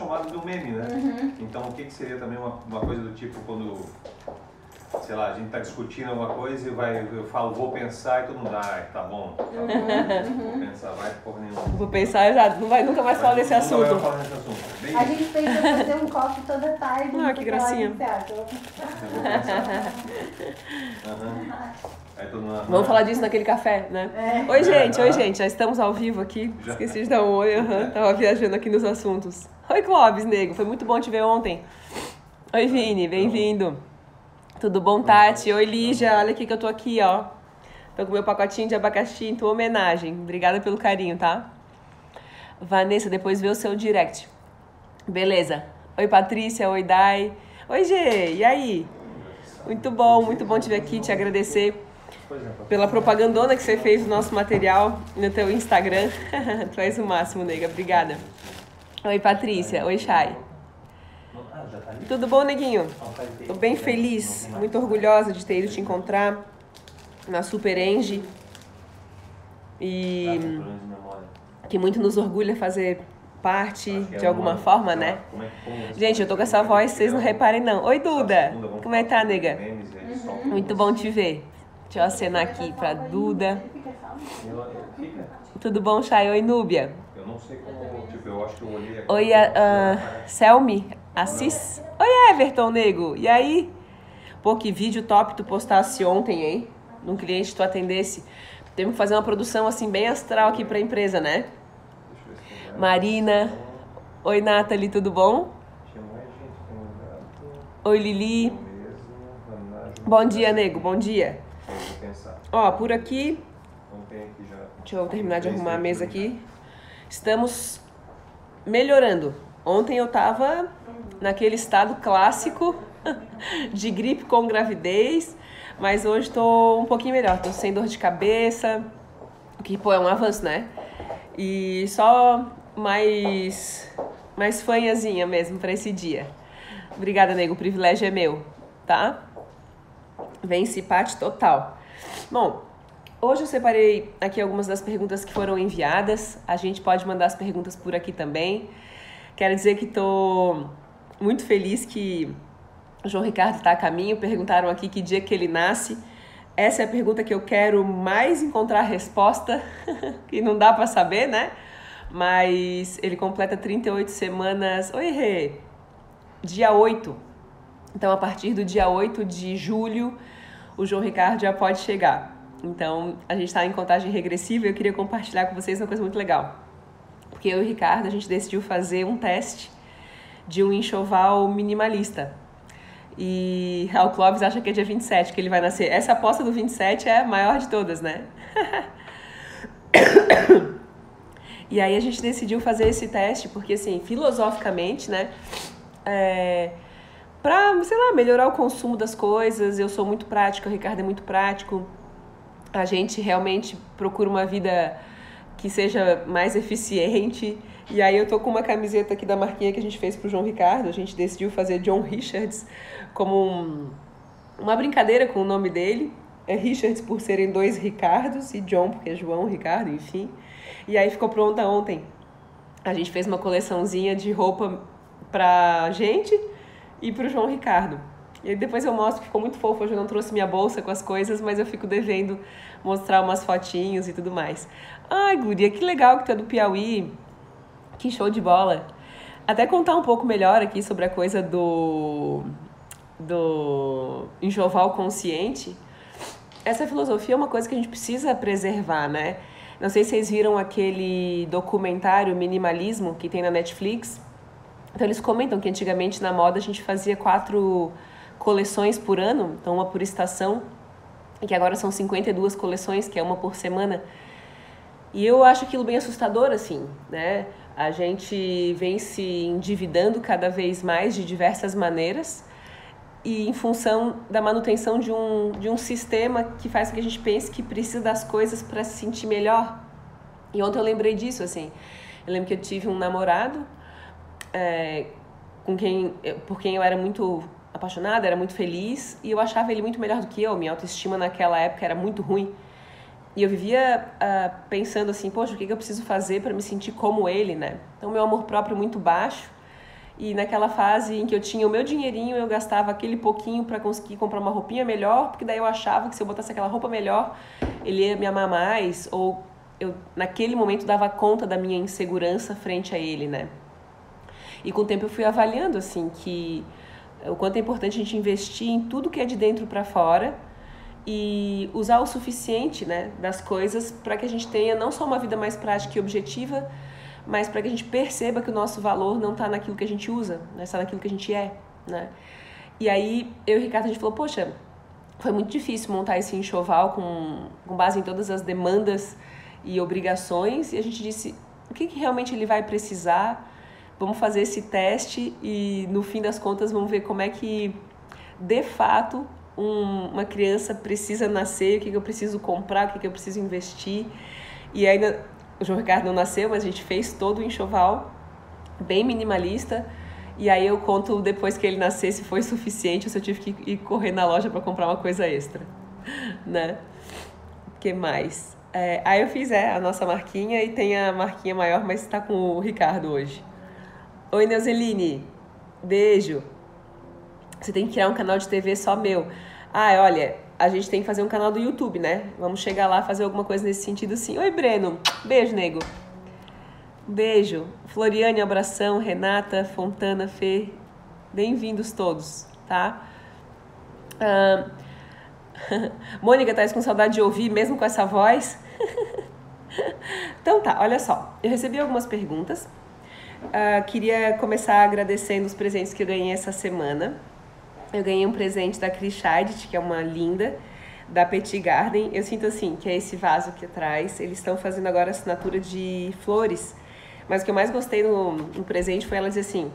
chamado do meme, né? Uhum. Então o que, que seria também uma, uma coisa do tipo quando, sei lá, a gente tá discutindo alguma coisa e vai, eu falo, vou pensar e todo mundo, ah, tá bom, tá bom, Uhum. vou pensar, vai porra nenhuma. Vou pensar, já não vai nunca mais falar desse Nunca vai assunto. falar desse assunto. Bem, A gente pensa fazer um copo toda tarde. Ah, que gracinha. mundo, Vamos falar disso naquele café, né? É. Oi, gente, oi, Ah. gente. Já estamos ao vivo aqui. Já. Esqueci de dar um oi, aham. Tava viajando aqui nos assuntos. Oi, Clóvis, nego. Foi muito bom te ver ontem. Oi, Vini, bem-vindo. Tudo bom, Tati? Oi, Lígia. Olha aqui que eu tô aqui, ó. Tô com meu pacotinho de abacaxi em tua homenagem. Obrigada pelo carinho, tá? Vanessa, depois vê o seu direct. Beleza. Oi, Patrícia. Oi, Dai. Oi, Gê. E aí? Muito bom, muito bom te ver aqui, te agradecer pela propagandona que você fez do nosso material no teu Instagram. tu és o máximo, nega. Obrigada. Oi, Patrícia. Oi, Chay. Ah, já tá ali? Tudo bom, neguinho? Tô bem feliz, muito orgulhosa de ter ido te encontrar na Super Eng. E que muito nos orgulha fazer parte é de alguma uma- forma, né? é Gente, eu tô com essa voz, vocês não reparem não. Oi, Duda. Como é que tá, nega? Aí só- Muito bom te ver. Deixa eu acenar aqui pra Duda. Tudo bom, Chay? Oi, Núbia. Não sei como, tipo, eu acho que eu olhei aqui. Oi, a, a Selmi, Assis. Oi, Everton, nego. E aí? Pô, que vídeo top tu postasse ontem, hein? Num cliente que tu atendesse. Temos que fazer uma produção, assim, bem astral aqui pra empresa, né? Deixa eu. Marina. Oi, Nathalie, tudo bom? Oi, Lili. Bom dia, nego. Bom dia. Eu vou pensar. Ó, por aqui... Não tem aqui já. Deixa eu terminar de arrumar a mesa aqui. Estamos melhorando. Ontem eu tava naquele estado clássico de gripe com gravidez, mas hoje tô um pouquinho melhor. Tô sem dor de cabeça, o que, pô, é um avanço, né? E só mais, mais fanhazinha mesmo pra esse dia. Obrigada, nego. O privilégio é meu, tá? Vence Pati total. Bom, hoje eu separei aqui algumas das perguntas que foram enviadas. A gente pode mandar as perguntas por aqui também. Quero dizer que estou muito feliz que o João Ricardo está a caminho. Perguntaram aqui que dia que ele nasce. Essa é a pergunta que eu quero mais encontrar resposta, que não dá para saber, né? Mas ele completa 38 semanas. Oi, Rê! Dia 8. Então, a partir do dia 8 de julho, o João Ricardo já pode chegar. Então, a gente está em contagem regressiva e eu queria compartilhar com vocês uma coisa muito legal. Porque eu e o Ricardo, a gente decidiu fazer um teste de um enxoval minimalista. E o Clóvis acha que é dia 27 que ele vai nascer. Essa aposta do 27 é a maior de todas, né? e aí a gente decidiu fazer esse teste porque, assim, filosoficamente, né? É, pra, sei lá, melhorar o consumo das coisas. Eu sou muito prática, o Ricardo é muito prático. A gente realmente procura uma vida que seja mais eficiente. E aí eu tô com uma camiseta aqui da marquinha que a gente fez pro João Ricardo. A gente decidiu fazer John Richards como um, uma brincadeira com o nome dele. É Richards por serem dois Ricardos e John porque é João Ricardo, enfim. E aí ficou pronta ontem. A gente fez uma coleçãozinha de roupa pra gente e pro João Ricardo. E depois eu mostro ficou muito fofo. Hoje eu não trouxe minha bolsa com as coisas, mas eu fico devendo mostrar umas fotinhos e tudo mais. Ai, Guria, que legal que tu é do Piauí. Que show de bola. Até contar um pouco melhor aqui sobre a coisa do do enxoval consciente. Essa filosofia é uma coisa que a gente precisa preservar, né? Não sei se vocês viram aquele documentário Minimalismo que tem na Netflix. Então eles comentam que antigamente na moda a gente fazia quatro coleções por ano, então uma por estação, e que agora são 52 coleções, que é uma por semana. E eu acho aquilo bem assustador, assim, né? A gente vem se endividando cada vez mais de diversas maneiras e em função da manutenção de um, de um sistema que faz com que a gente pense que precisa das coisas para se sentir melhor. E ontem eu lembrei disso, assim. Eu lembro que eu tive um namorado é, com quem, por quem eu era muito apaixonada, era muito feliz e eu achava ele muito melhor do que eu. Minha autoestima naquela época era muito ruim. E eu vivia uh, pensando assim, poxa, o que, que eu preciso fazer para me sentir como ele, né? Então, meu amor próprio muito baixo. E naquela fase em que eu tinha o meu dinheirinho, eu gastava aquele pouquinho para conseguir comprar uma roupinha melhor, porque daí eu achava que se eu botasse aquela roupa melhor, ele ia me amar mais, ou eu naquele momento dava conta da minha insegurança frente a ele, né? E com o tempo eu fui avaliando assim que o quanto é importante a gente investir em tudo que é de dentro para fora e usar o suficiente, né, das coisas para que a gente tenha não só uma vida mais prática e objetiva, mas para que a gente perceba que o nosso valor não está naquilo que a gente usa, né? está naquilo que a gente é, né? E aí eu e o Ricardo a gente falou, poxa, foi muito difícil montar esse enxoval com, com base em todas as demandas e obrigações e a gente disse o que, que realmente ele vai precisar, vamos fazer esse teste e no fim das contas vamos ver como é que de fato um, uma criança precisa nascer, o que, que eu preciso comprar, o que, que eu preciso investir. E ainda o João Ricardo não nasceu, mas a gente fez todo o enxoval, bem minimalista. E aí eu conto depois que ele nascer se foi suficiente ou se eu tive que ir correr na loja para comprar uma coisa extra, né? que mais? É, aí eu fiz é, a nossa marquinha e tem a marquinha maior, mas está com o Ricardo hoje. Oi, Neuzeline. Beijo. Você tem que criar um canal de TV só meu. Ah, olha, a gente tem que fazer um canal do YouTube, né? Vamos chegar lá fazer alguma coisa nesse sentido sim. Oi, Breno. Beijo, nego. Beijo. Floriane, abração. Renata, Fontana, Fê. Bem-vindos todos, tá? Mônica, tá com saudade de ouvir, mesmo com essa voz? então tá, olha só. Eu recebi algumas perguntas. Uh, queria começar agradecendo os presentes que eu ganhei essa semana. Eu ganhei um presente da Chris Scheidt, que é uma linda, da Petit Garden. Eu sinto assim, que é esse vaso aqui atrás. Eles estão fazendo agora assinatura de flores. Mas o que eu mais gostei no, no presente foi ela dizer assim,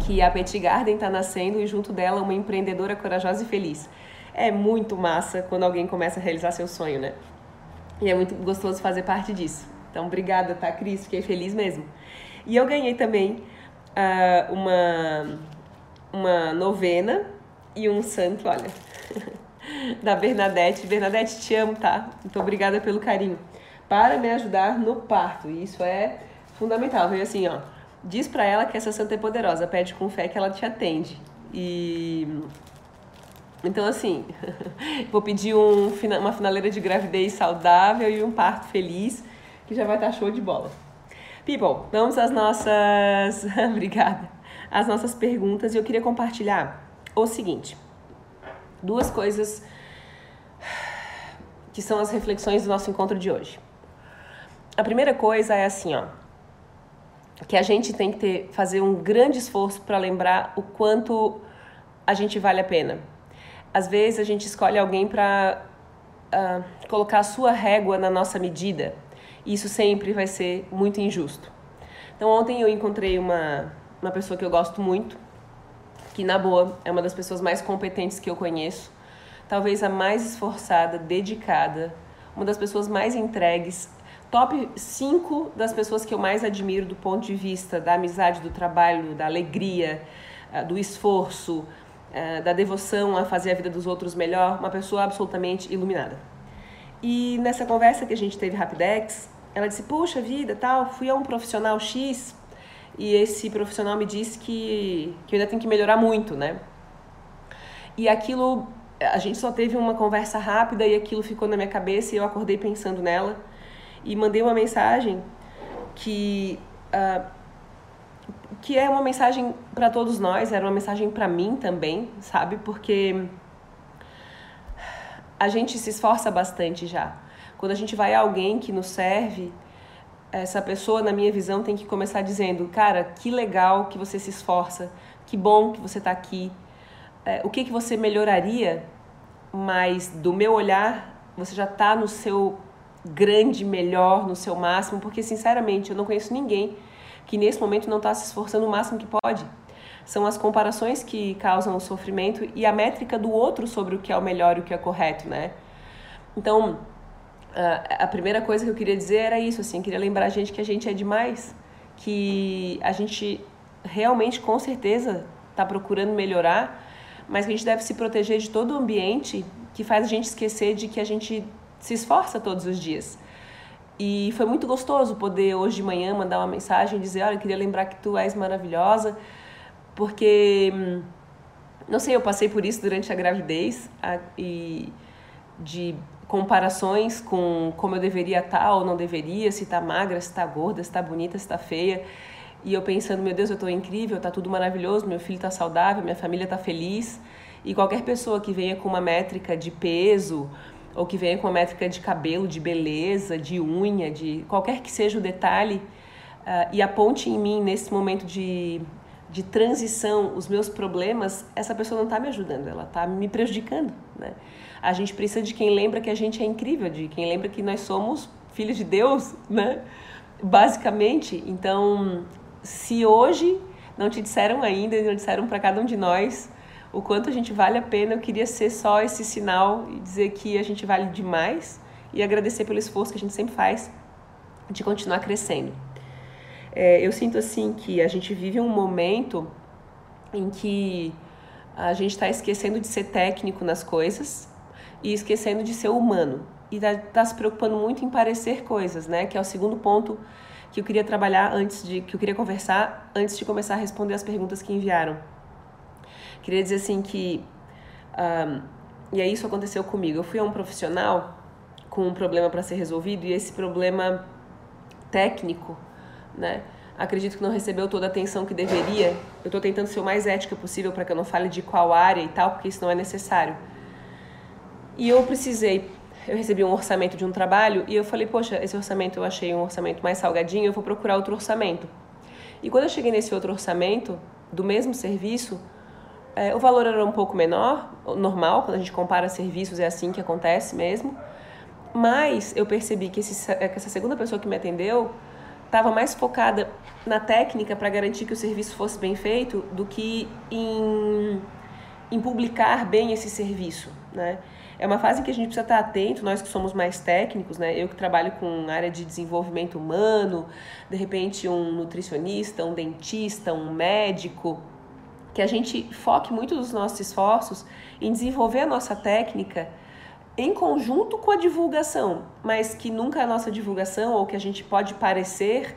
que a Petit Garden está nascendo e junto dela uma empreendedora corajosa e feliz. É muito massa quando alguém começa a realizar seu sonho, né? E é muito gostoso fazer parte disso. Então, obrigada, tá, Cris? Fiquei feliz mesmo. E eu ganhei também uh, uma uma novena e um santo, olha, da Bernadette. Bernadette, te amo, tá? Muito obrigada pelo carinho. Para me ajudar no parto. E isso é fundamental. Veio assim, ó. Diz para ela que essa santa é poderosa. Pede com fé que ela te atende. E então, assim, vou pedir um, uma finaleira de gravidez saudável e um parto feliz, que já vai estar tá show de bola. People, vamos às nossas. Obrigada as nossas perguntas e eu queria compartilhar o seguinte: duas coisas que são as reflexões do nosso encontro de hoje. A primeira coisa é assim, ó, que a gente tem que ter, fazer um grande esforço para lembrar o quanto a gente vale a pena. Às vezes a gente escolhe alguém para uh, ah, colocar a sua régua na nossa medida. Isso sempre vai ser muito injusto. Então ontem eu encontrei uma uma pessoa que eu gosto muito, que na boa é uma das pessoas mais competentes que eu conheço, talvez a mais esforçada, dedicada, uma das pessoas mais entregues, top 5 das pessoas que eu mais admiro do ponto de vista da amizade, do trabalho, da alegria, ah, do esforço, ah, da devoção a fazer a vida dos outros melhor, uma pessoa absolutamente iluminada. E nessa conversa que a gente teve Rapidex, ela disse: "Puxa vida, tal, fui a um profissional X e esse profissional me disse que, que eu ainda tenho que melhorar muito, né? E aquilo, a gente só teve uma conversa rápida e aquilo ficou na minha cabeça e eu acordei pensando nela e mandei uma mensagem que uh, que é uma mensagem para todos nós, era uma mensagem para mim também, sabe? Porque a gente se esforça bastante já. Quando a gente vai a alguém que nos serve, essa pessoa, na minha visão, tem que começar dizendo: Cara, que legal que você se esforça, que bom que você está aqui. É, o que, que você melhoraria? Mas, do meu olhar, você já está no seu grande melhor, no seu máximo, porque, sinceramente, eu não conheço ninguém que nesse momento não está se esforçando o máximo que pode. São as comparações que causam o sofrimento e a métrica do outro sobre o que é o melhor e o que é correto, né? Então, a primeira coisa que eu queria dizer era isso, assim, queria lembrar a gente que a gente é demais, que a gente realmente, com certeza, está procurando melhorar, mas que a gente deve se proteger de todo o ambiente que faz a gente esquecer de que a gente se esforça todos os dias. E foi muito gostoso poder hoje de manhã mandar uma mensagem e dizer, olha, eu queria lembrar que tu és maravilhosa, porque, hum, não sei, eu passei por isso durante a gravidez a, e de comparações com como eu deveria estar ou não deveria, se tá magra, se tá gorda, se tá bonita, se tá feia. E eu pensando, meu Deus, eu tô incrível, tá tudo maravilhoso, meu filho tá saudável, minha família tá feliz. E qualquer pessoa que venha com uma métrica de peso ou que venha com uma métrica de cabelo, de beleza, de unha, de qualquer que seja o detalhe, uh, e aponte em mim nesse momento de, de transição os meus problemas, essa pessoa não está me ajudando, ela está me prejudicando. Né? A gente precisa de quem lembra que a gente é incrível, de quem lembra que nós somos filhos de Deus, né? basicamente. Então, se hoje não te disseram ainda, não disseram para cada um de nós o quanto a gente vale a pena. Eu queria ser só esse sinal e dizer que a gente vale demais e agradecer pelo esforço que a gente sempre faz de continuar crescendo. É, eu sinto assim que a gente vive um momento em que a gente está esquecendo de ser técnico nas coisas e esquecendo de ser humano e está tá se preocupando muito em parecer coisas, né? Que é o segundo ponto que eu queria trabalhar antes de que eu queria conversar antes de começar a responder as perguntas que enviaram. Queria dizer assim que. Um, e aí isso aconteceu comigo. Eu fui a um profissional com um problema para ser resolvido e esse problema técnico, né? Acredito que não recebeu toda a atenção que deveria. Eu estou tentando ser o mais ética possível para que eu não fale de qual área e tal, porque isso não é necessário. E eu precisei, eu recebi um orçamento de um trabalho e eu falei, poxa, esse orçamento eu achei um orçamento mais salgadinho, eu vou procurar outro orçamento. E quando eu cheguei nesse outro orçamento do mesmo serviço, é, o valor era um pouco menor, normal, quando a gente compara serviços é assim que acontece mesmo. Mas eu percebi que, esse, que essa segunda pessoa que me atendeu estava mais focada na técnica para garantir que o serviço fosse bem feito do que em, em publicar bem esse serviço, né? É uma fase em que a gente precisa estar atento, nós que somos mais técnicos, né? Eu que trabalho com área de desenvolvimento humano, de repente um nutricionista, um dentista, um médico, que a gente foque muito dos nossos esforços em desenvolver a nossa técnica em conjunto com a divulgação, mas que nunca a nossa divulgação ou que a gente pode parecer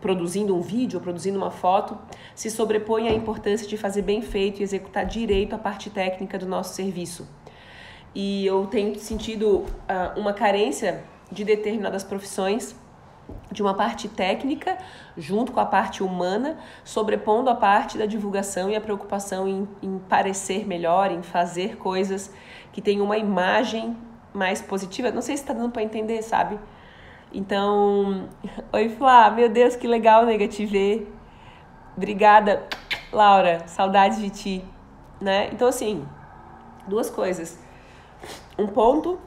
produzindo um vídeo ou produzindo uma foto se sobrepõe à importância de fazer bem feito e executar direito a parte técnica do nosso serviço. E eu tenho sentido uh, uma carência de determinadas profissões de uma parte técnica junto com a parte humana, sobrepondo a parte da divulgação e a preocupação em, em parecer melhor, em fazer coisas que tenham uma imagem mais positiva. Não sei se está dando para entender, sabe? Então, oi Flá, meu Deus, que legal, nega, te ver. Obrigada, Laura, saudades de ti, né? Então, assim, duas coisas. Um ponto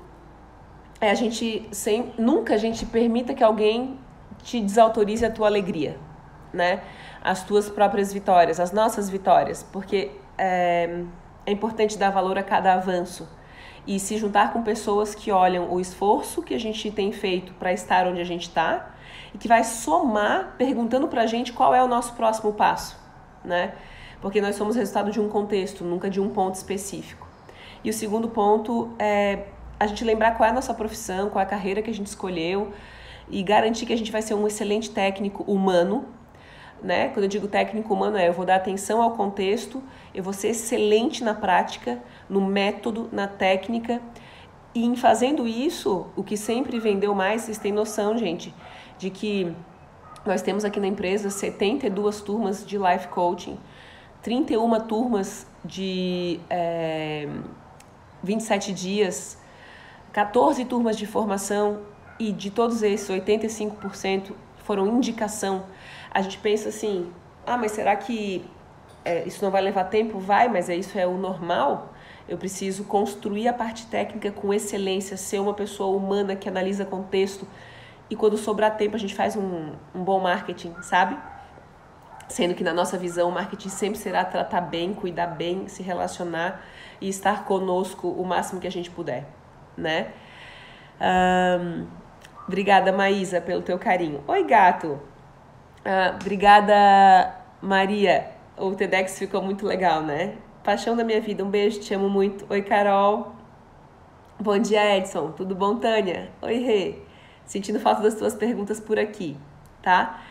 é a gente sem nunca a gente permita que alguém te desautorize a tua alegria, né? As tuas próprias vitórias, as nossas vitórias, porque é, é importante dar valor a cada avanço e se juntar com pessoas que olham o esforço que a gente tem feito para estar onde a gente está e que vai somar perguntando para a gente qual é o nosso próximo passo, né? Porque nós somos resultado de um contexto, nunca de um ponto específico. E o segundo ponto é a gente lembrar qual é a nossa profissão, qual é a carreira que a gente escolheu e garantir que a gente vai ser um excelente técnico humano, né? Quando eu digo técnico humano é eu vou dar atenção ao contexto, eu vou ser excelente na prática, no método, na técnica. E em fazendo isso, o que sempre vendeu mais, vocês têm noção, gente, de que nós temos aqui na empresa 72 turmas de life coaching, 31 turmas de é, 27 dias 14 turmas de formação e de todos esses, 85% foram indicação. A gente pensa assim: ah, mas será que é, isso não vai levar tempo? Vai, mas é isso é o normal. Eu preciso construir a parte técnica com excelência, ser uma pessoa humana que analisa contexto e quando sobrar tempo a gente faz um, um bom marketing, sabe? Sendo que na nossa visão o marketing sempre será tratar bem, cuidar bem, se relacionar e estar conosco o máximo que a gente puder né? Um, obrigada, Maísa, pelo teu carinho. Oi, gato. Uh, obrigada, Maria. O TEDx ficou muito legal, né? Paixão da minha vida. Um beijo, te amo muito. Oi, Carol. Bom dia, Edson. Tudo bom, Tânia? Oi, Rê. Sentindo falta das tuas perguntas por aqui, tá?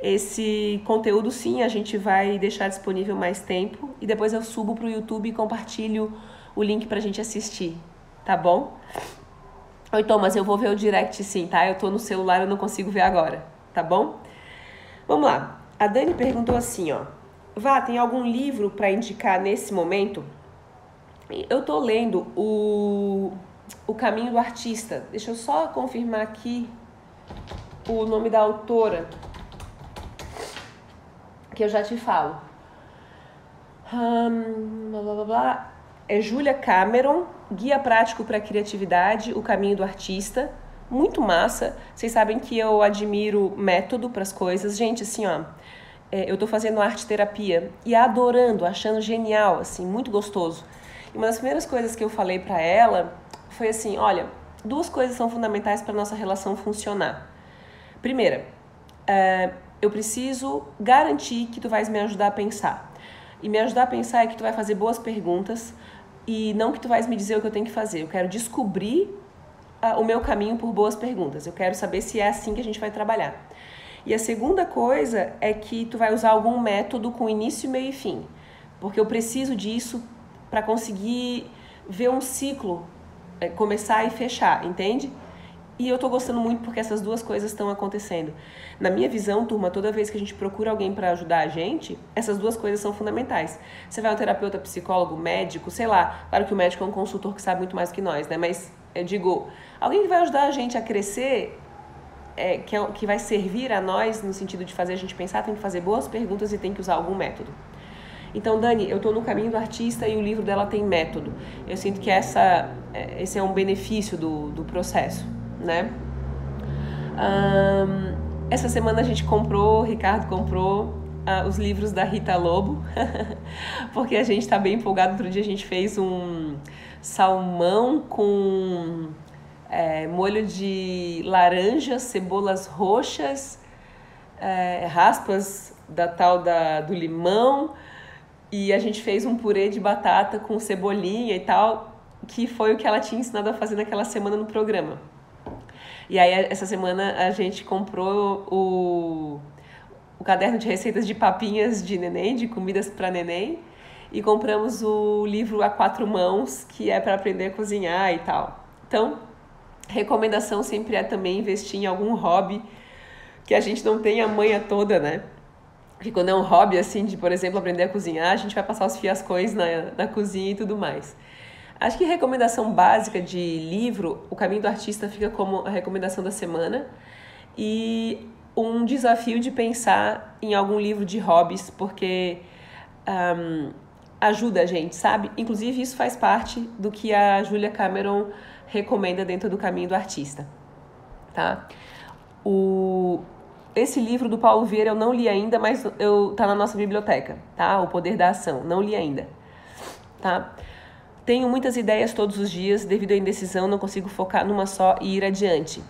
Esse conteúdo, sim, a gente vai deixar disponível mais tempo e depois eu subo para o YouTube e compartilho o link para a gente assistir, tá bom? Oi, Thomas, eu vou ver o direct sim, tá? Eu tô no celular, eu não consigo ver agora, tá bom? Vamos lá. A Dani perguntou assim, ó. Vá, tem algum livro para indicar nesse momento? Eu tô lendo o, o Caminho do Artista. Deixa eu só confirmar aqui o nome da autora que eu já te falo. Hum, blá, blá, blá. É Julia Cameron, Guia Prático para a Criatividade, O Caminho do Artista. Muito massa. Vocês sabem que eu admiro método para as coisas. Gente, assim, ó, é, eu estou fazendo arte terapia e adorando, achando genial, assim, muito gostoso. E uma das primeiras coisas que eu falei para ela foi assim, olha, duas coisas são fundamentais para nossa relação funcionar. Primeira, é, eu preciso garantir que tu vais me ajudar a pensar. E me ajudar a pensar é que tu vai fazer boas perguntas e não que tu vais me dizer o que eu tenho que fazer. Eu quero descobrir uh, o meu caminho por boas perguntas. Eu quero saber se é assim que a gente vai trabalhar. E a segunda coisa é que tu vai usar algum método com início, meio e fim. Porque eu preciso disso para conseguir ver um ciclo é, começar e fechar, entende? E eu tô gostando muito porque essas duas coisas estão acontecendo. Na minha visão, turma, toda vez que a gente procura alguém para ajudar a gente, essas duas coisas são fundamentais. Você vai ao terapeuta, psicólogo, médico, sei lá. Claro que o médico é um consultor que sabe muito mais que nós, né? Mas eu digo, alguém que vai ajudar a gente a crescer, é, que, é, que vai servir a nós no sentido de fazer a gente pensar, tem que fazer boas perguntas e tem que usar algum método. Então, Dani, eu estou no caminho do artista e o livro dela tem método. Eu sinto que essa, é, esse é um benefício do, do processo né? Um, essa semana a gente comprou, o Ricardo comprou uh, os livros da Rita Lobo, porque a gente está bem empolgado. Outro dia a gente fez um salmão com é, molho de laranja, cebolas roxas, é, raspas da tal da, do limão, e a gente fez um purê de batata com cebolinha e tal, que foi o que ela tinha ensinado a fazer naquela semana no programa. E aí, essa semana, a gente comprou o, o caderno de receitas de papinhas de neném, de comidas para neném. E compramos o livro A Quatro Mãos, que é para aprender a cozinhar e tal. Então, recomendação sempre é também investir em algum hobby que a gente não tenha a manha toda, né? Porque quando é um hobby, assim, de, por exemplo, aprender a cozinhar, a gente vai passar os fiascões na, na cozinha e tudo mais. Acho que recomendação básica de livro, O Caminho do Artista fica como a recomendação da semana. E um desafio de pensar em algum livro de hobbies, porque um, ajuda a gente, sabe? Inclusive, isso faz parte do que a Julia Cameron recomenda dentro do Caminho do Artista. Tá? O, esse livro do Paulo Vieira eu não li ainda, mas eu, tá na nossa biblioteca, tá? O Poder da Ação. Não li ainda. Tá? Tenho muitas ideias todos os dias, devido à indecisão, não consigo focar numa só e ir adiante.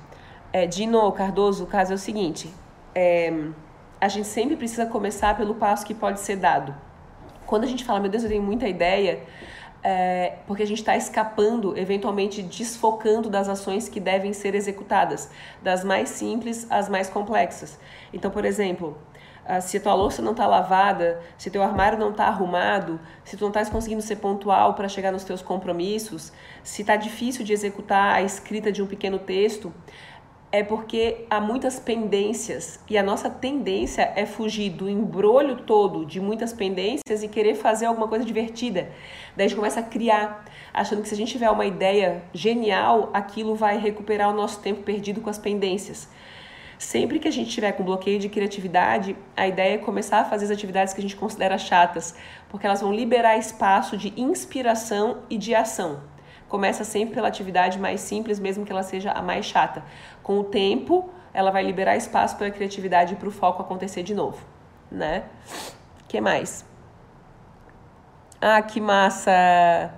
É, Dino Cardoso, o caso é o seguinte: é, a gente sempre precisa começar pelo passo que pode ser dado. Quando a gente fala, meu Deus, eu tenho muita ideia, é, porque a gente está escapando, eventualmente desfocando das ações que devem ser executadas, das mais simples às mais complexas. Então, por exemplo, se a tua louça não está lavada, se teu armário não está arrumado, se tu não estás conseguindo ser pontual para chegar nos teus compromissos, se está difícil de executar a escrita de um pequeno texto, é porque há muitas pendências e a nossa tendência é fugir do embrolho todo de muitas pendências e querer fazer alguma coisa divertida. Daí a gente começa a criar, achando que se a gente tiver uma ideia genial, aquilo vai recuperar o nosso tempo perdido com as pendências. Sempre que a gente tiver com bloqueio de criatividade, a ideia é começar a fazer as atividades que a gente considera chatas, porque elas vão liberar espaço de inspiração e de ação. Começa sempre pela atividade mais simples, mesmo que ela seja a mais chata. Com o tempo, ela vai liberar espaço para a criatividade e para o foco acontecer de novo, né? que mais? Ah, que massa!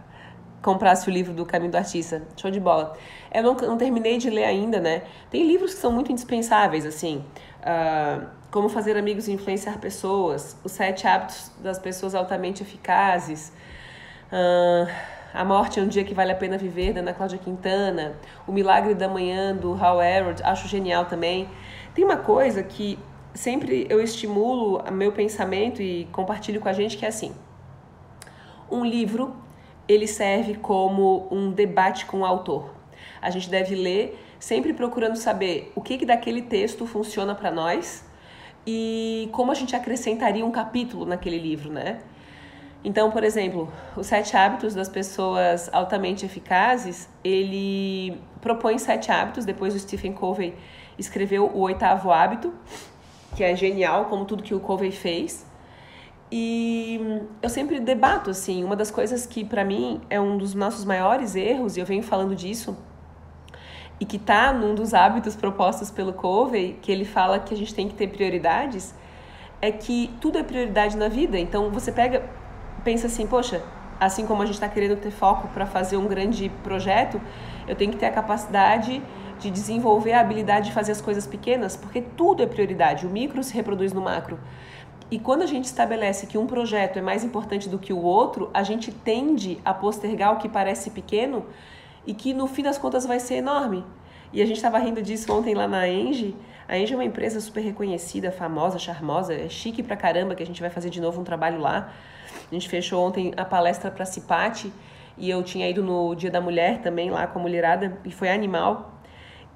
Comprasse o livro do Caminho do Artista. Show de bola. Eu não, não terminei de ler ainda, né? Tem livros que são muito indispensáveis, assim. Uh, como fazer amigos e influenciar pessoas, os sete hábitos das pessoas altamente eficazes, uh, A Morte é um Dia que Vale a Pena Viver, da Ana Cláudia Quintana, O Milagre da Manhã, do Hal Elrod, acho genial também. Tem uma coisa que sempre eu estimulo meu pensamento e compartilho com a gente que é assim. Um livro, ele serve como um debate com o autor. A gente deve ler sempre procurando saber o que, que daquele texto funciona para nós e como a gente acrescentaria um capítulo naquele livro, né? Então, por exemplo, os sete hábitos das pessoas altamente eficazes, ele propõe sete hábitos, depois o Stephen Covey escreveu o oitavo hábito, que é genial, como tudo que o Covey fez. E eu sempre debato, assim, uma das coisas que para mim é um dos nossos maiores erros, e eu venho falando disso, e que tá num dos hábitos propostos pelo Covey, que ele fala que a gente tem que ter prioridades, é que tudo é prioridade na vida. Então você pega, pensa assim, poxa, assim como a gente está querendo ter foco para fazer um grande projeto, eu tenho que ter a capacidade de desenvolver a habilidade de fazer as coisas pequenas, porque tudo é prioridade. O micro se reproduz no macro. E quando a gente estabelece que um projeto é mais importante do que o outro, a gente tende a postergar o que parece pequeno e que no fim das contas vai ser enorme. E a gente estava rindo disso ontem lá na Engie. A Engie é uma empresa super reconhecida, famosa, charmosa, é chique pra caramba que a gente vai fazer de novo um trabalho lá. A gente fechou ontem a palestra para Cipati e eu tinha ido no Dia da Mulher também lá com a mulherada e foi animal.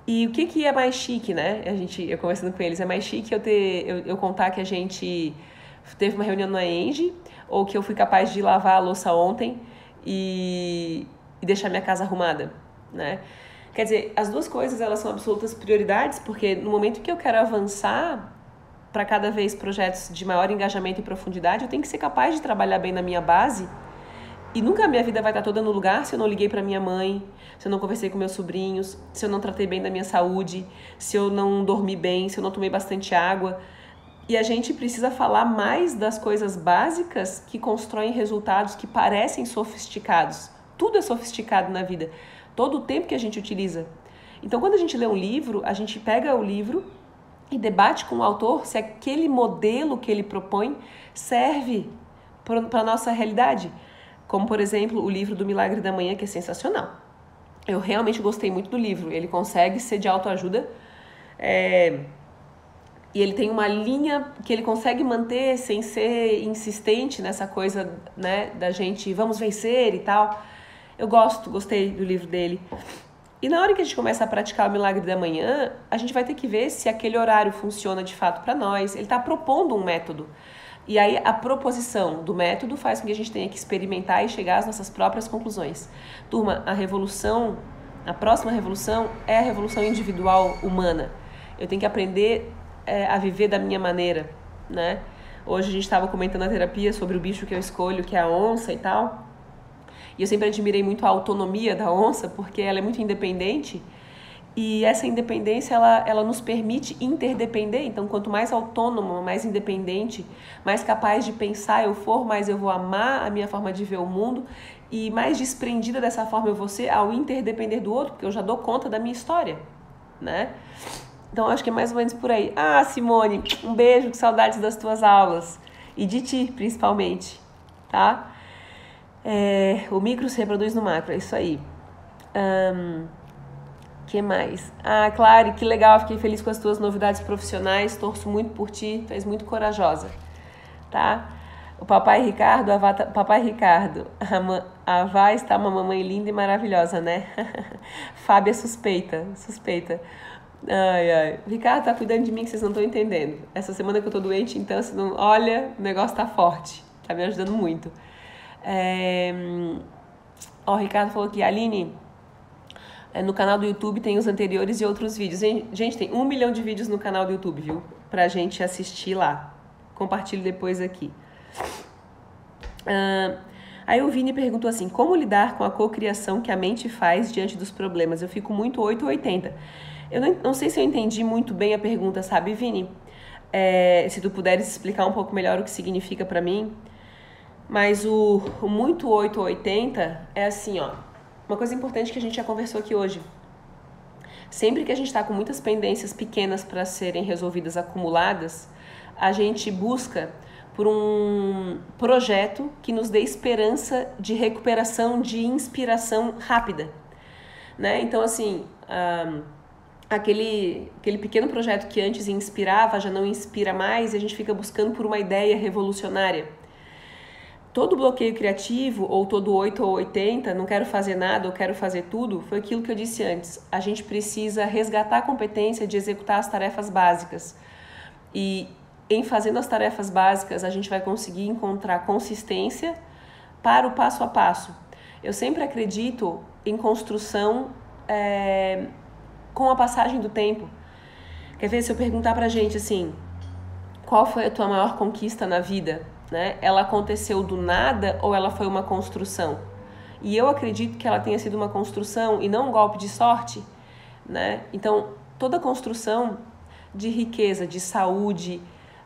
E o que, que é mais chique, né? A gente, eu conversando com eles, é mais chique eu ter eu, eu contar que a gente teve uma reunião na Engie ou que eu fui capaz de lavar a louça ontem e, e deixar minha casa arrumada, né? Quer dizer, as duas coisas elas são absolutas prioridades, porque no momento que eu quero avançar para cada vez projetos de maior engajamento e profundidade, eu tenho que ser capaz de trabalhar bem na minha base. E nunca a minha vida vai estar toda no lugar se eu não liguei para minha mãe, se eu não conversei com meus sobrinhos, se eu não tratei bem da minha saúde, se eu não dormi bem, se eu não tomei bastante água. E a gente precisa falar mais das coisas básicas que constroem resultados que parecem sofisticados. Tudo é sofisticado na vida. Todo o tempo que a gente utiliza. Então, quando a gente lê um livro, a gente pega o livro e debate com o autor se aquele modelo que ele propõe serve para a nossa realidade. Como, por exemplo, o livro do Milagre da Manhã, que é sensacional. Eu realmente gostei muito do livro. Ele consegue ser de autoajuda. É... E ele tem uma linha que ele consegue manter sem ser insistente nessa coisa né, da gente vamos vencer e tal. Eu gosto, gostei do livro dele. E na hora que a gente começa a praticar o milagre da manhã, a gente vai ter que ver se aquele horário funciona de fato para nós. Ele está propondo um método. E aí a proposição do método faz com que a gente tenha que experimentar e chegar às nossas próprias conclusões. Turma, a revolução, a próxima revolução é a revolução individual humana. Eu tenho que aprender é, a viver da minha maneira, né? Hoje a gente estava comentando na terapia sobre o bicho que eu escolho, que é a onça e tal. E eu sempre admirei muito a autonomia da onça, porque ela é muito independente. E essa independência, ela, ela nos permite interdepender. Então, quanto mais autônomo, mais independente, mais capaz de pensar eu for, mais eu vou amar a minha forma de ver o mundo. E mais desprendida dessa forma eu vou ser ao interdepender do outro, porque eu já dou conta da minha história, né? Então, acho que é mais ou menos por aí. Ah, Simone, um beijo, que saudades das tuas aulas. E de ti, principalmente, tá? É, o micro se reproduz no macro, é isso aí. Um, que mais? Ah, claro, que legal, fiquei feliz com as tuas novidades profissionais, torço muito por ti, tu és muito corajosa, tá? O papai Ricardo, a Vá, papai Ricardo, a, a Vá está uma mamãe linda e maravilhosa, né? Fábia suspeita, suspeita. Ai, ai. Ricardo tá cuidando de mim que vocês não estão entendendo. Essa semana que eu tô doente, então, não, olha, o negócio tá forte, tá me ajudando muito. É... Ó, o Ricardo falou aqui, Aline, no canal do YouTube tem os anteriores e outros vídeos. Gente, tem um milhão de vídeos no canal do YouTube, viu? Pra gente assistir lá. Compartilho depois aqui. Uh, aí o Vini perguntou assim: como lidar com a cocriação que a mente faz diante dos problemas? Eu fico muito 8 ou 80. Eu não, não sei se eu entendi muito bem a pergunta, sabe, Vini? É, se tu puderes explicar um pouco melhor o que significa para mim. Mas o, o muito 8 ou 80 é assim, ó. Uma coisa importante que a gente já conversou aqui hoje. Sempre que a gente está com muitas pendências pequenas para serem resolvidas acumuladas, a gente busca por um projeto que nos dê esperança de recuperação, de inspiração rápida. Né? Então, assim, aquele, aquele pequeno projeto que antes inspirava já não inspira mais e a gente fica buscando por uma ideia revolucionária. Todo bloqueio criativo, ou todo 8 ou 80, não quero fazer nada ou quero fazer tudo, foi aquilo que eu disse antes. A gente precisa resgatar a competência de executar as tarefas básicas. E em fazendo as tarefas básicas, a gente vai conseguir encontrar consistência para o passo a passo. Eu sempre acredito em construção é, com a passagem do tempo. Quer ver, se eu perguntar pra gente assim, qual foi a tua maior conquista na vida? Né? Ela aconteceu do nada ou ela foi uma construção? E eu acredito que ela tenha sido uma construção e não um golpe de sorte. Né? Então, toda construção de riqueza, de saúde.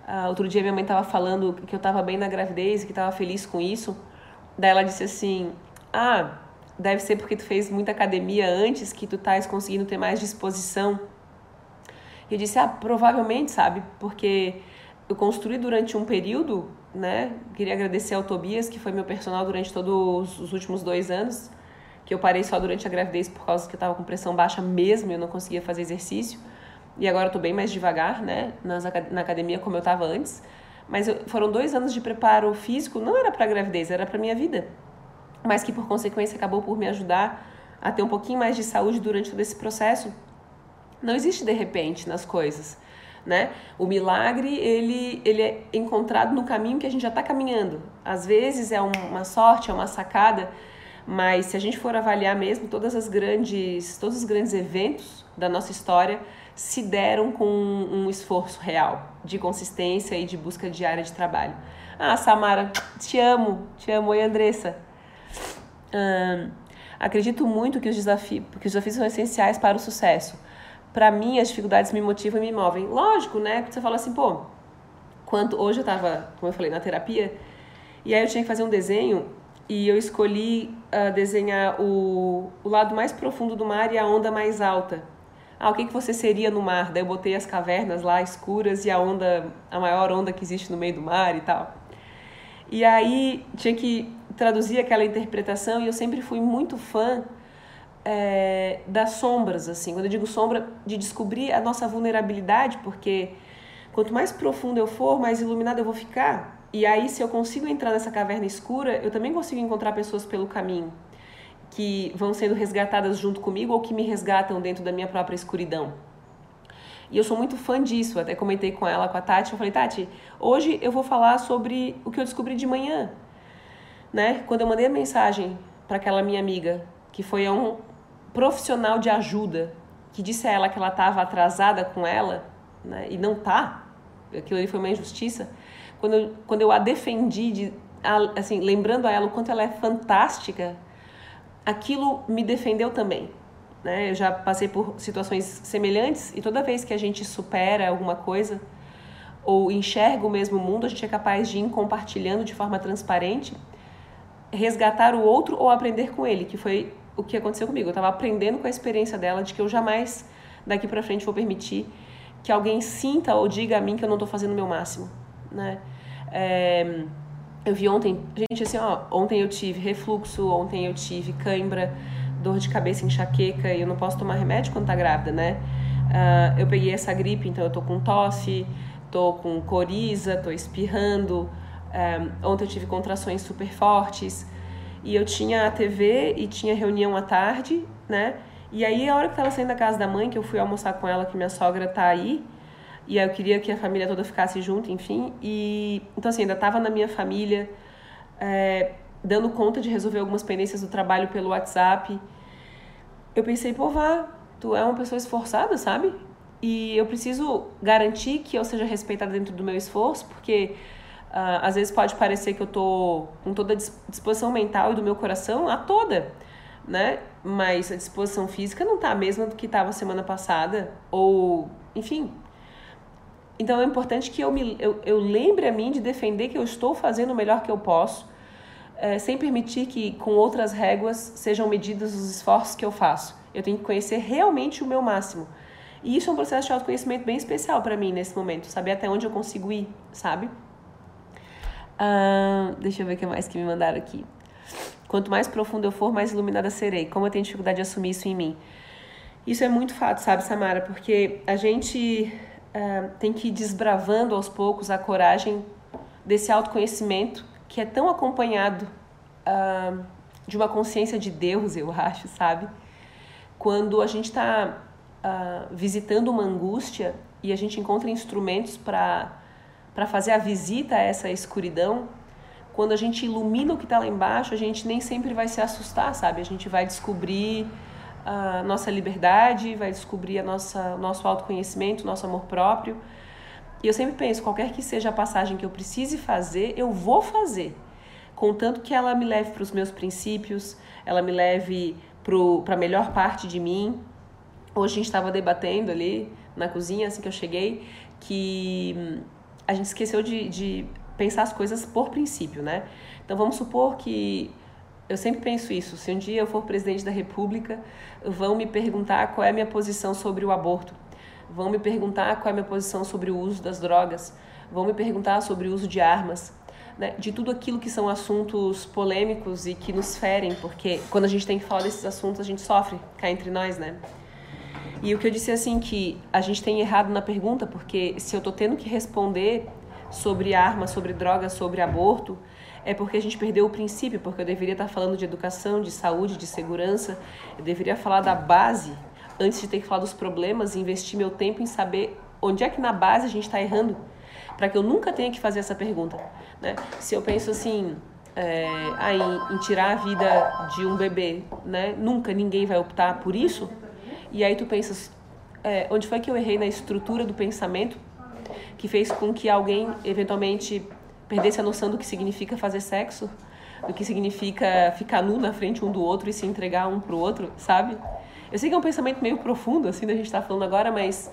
Uh, outro dia minha mãe estava falando que eu estava bem na gravidez e que estava feliz com isso. Daí ela disse assim: Ah, deve ser porque tu fez muita academia antes que tu estás conseguindo ter mais disposição. E eu disse, ah, provavelmente, sabe? Porque eu construí durante um período, né? Queria agradecer ao Tobias, que foi meu personal durante todos os últimos dois anos, que eu parei só durante a gravidez por causa que eu estava com pressão baixa mesmo eu não conseguia fazer exercício. E agora eu tô bem mais devagar, né? Nas, na academia como eu estava antes. Mas eu, foram dois anos de preparo físico, não era para gravidez, era para minha vida mas que por consequência acabou por me ajudar a ter um pouquinho mais de saúde durante todo esse processo. Não existe de repente nas coisas, né? O milagre ele ele é encontrado no caminho que a gente já está caminhando. Às vezes é uma sorte, é uma sacada, mas se a gente for avaliar mesmo todas as grandes todos os grandes eventos da nossa história se deram com um esforço real de consistência e de busca diária de trabalho. Ah, Samara, te amo, te amo, oi Andressa acredito muito que os, desafios, que os desafios são essenciais para o sucesso. Para mim, as dificuldades me motivam e me movem. Lógico, né? Porque você fala assim, pô, quanto hoje eu estava, como eu falei, na terapia, e aí eu tinha que fazer um desenho e eu escolhi uh, desenhar o, o lado mais profundo do mar e a onda mais alta. Ah, o que, que você seria no mar? Daí eu botei as cavernas lá escuras e a onda, a maior onda que existe no meio do mar e tal. E aí tinha que traduzir aquela interpretação e eu sempre fui muito fã é, das sombras, assim. Quando eu digo sombra, de descobrir a nossa vulnerabilidade, porque quanto mais profundo eu for, mais iluminado eu vou ficar. E aí, se eu consigo entrar nessa caverna escura, eu também consigo encontrar pessoas pelo caminho que vão sendo resgatadas junto comigo ou que me resgatam dentro da minha própria escuridão. E eu sou muito fã disso, até comentei com ela, com a Tati, eu falei, Tati, hoje eu vou falar sobre o que eu descobri de manhã né? Quando eu mandei a mensagem para aquela minha amiga, que foi um profissional de ajuda, que disse a ela que ela estava atrasada com ela, né? E não tá. Aquilo ali foi uma injustiça. Quando eu, quando eu a defendi, de, assim, lembrando a ela o quanto ela é fantástica, aquilo me defendeu também. Né? Eu já passei por situações semelhantes e toda vez que a gente supera alguma coisa ou enxerga o mesmo mundo, a gente é capaz de ir compartilhando de forma transparente resgatar o outro ou aprender com ele, que foi o que aconteceu comigo. Eu estava aprendendo com a experiência dela de que eu jamais daqui para frente vou permitir que alguém sinta ou diga a mim que eu não estou fazendo o meu máximo, né? É, eu vi ontem, gente, assim, ó, ontem eu tive refluxo, ontem eu tive cãibra, dor de cabeça, enxaqueca, e eu não posso tomar remédio quando tá grávida, né? Uh, eu peguei essa gripe, então eu tô com tosse, tô com coriza, tô espirrando, um, ontem eu tive contrações super fortes e eu tinha a TV e tinha reunião à tarde, né? E aí, a hora que tava saindo da casa da mãe, que eu fui almoçar com ela, que minha sogra tá aí, e aí eu queria que a família toda ficasse junto, enfim. E então, assim, ainda tava na minha família, é, dando conta de resolver algumas pendências do trabalho pelo WhatsApp. Eu pensei, pô, vá, tu é uma pessoa esforçada, sabe? E eu preciso garantir que eu seja respeitada dentro do meu esforço, porque Uh, às vezes pode parecer que eu tô com toda a disposição mental e do meu coração a toda, né? Mas a disposição física não tá a mesma do que estava semana passada, ou enfim. Então é importante que eu, me, eu, eu lembre a mim de defender que eu estou fazendo o melhor que eu posso, é, sem permitir que com outras réguas sejam medidos os esforços que eu faço. Eu tenho que conhecer realmente o meu máximo. E isso é um processo de autoconhecimento bem especial para mim nesse momento, saber até onde eu consigo ir, sabe? Ah, deixa eu ver o que mais que me mandaram aqui. Quanto mais profundo eu for, mais iluminada serei. Como eu tenho dificuldade de assumir isso em mim. Isso é muito fato, sabe, Samara? Porque a gente uh, tem que ir desbravando aos poucos a coragem desse autoconhecimento que é tão acompanhado de uma consciência de Deus, eu acho, sabe? Quando a gente está uh, visitando uma angústia e a gente encontra instrumentos para fazer a visita a essa escuridão, quando a gente ilumina o que está lá embaixo, a gente nem sempre vai se assustar, sabe? A gente vai descobrir a nossa liberdade, vai descobrir a nossa nosso autoconhecimento, nosso amor próprio. E eu sempre penso, qualquer que seja a passagem que eu precise fazer, eu vou fazer, contanto que ela me leve para os meus princípios, ela me leve para a melhor parte de mim. Hoje a gente estava debatendo ali na cozinha, assim que eu cheguei, que a gente esqueceu de, de pensar as coisas por princípio, né? Então vamos supor que eu sempre penso isso. Se um dia eu for presidente da República, vão me perguntar qual é a minha posição sobre o aborto, vão me perguntar qual é a minha posição sobre o uso das drogas, vão me perguntar sobre o uso de armas, né? de tudo aquilo que são assuntos polêmicos e que nos ferem, porque quando a gente tem que falar desses assuntos a gente sofre cá entre nós, né? E o que eu disse é assim que a gente tem errado na pergunta, porque se eu tô tendo que responder sobre armas, sobre drogas, sobre aborto, é porque a gente perdeu o princípio, porque eu deveria estar falando de educação, de saúde, de segurança, eu deveria falar da base antes de ter que falar dos problemas e investir meu tempo em saber onde é que na base a gente está errando, para que eu nunca tenha que fazer essa pergunta. Né? Se eu penso assim, é, em, em, tirar a vida de um bebê, né? nunca ninguém vai optar por isso, e aí tu pensas, é, onde foi que eu errei na estrutura do pensamento que fez com que alguém eventualmente perdesse a noção do que significa fazer sexo, do que significa ficar nu na frente um do outro e se entregar um pro outro, sabe? Eu sei que é um pensamento meio profundo, assim, da gente tá falando agora, mas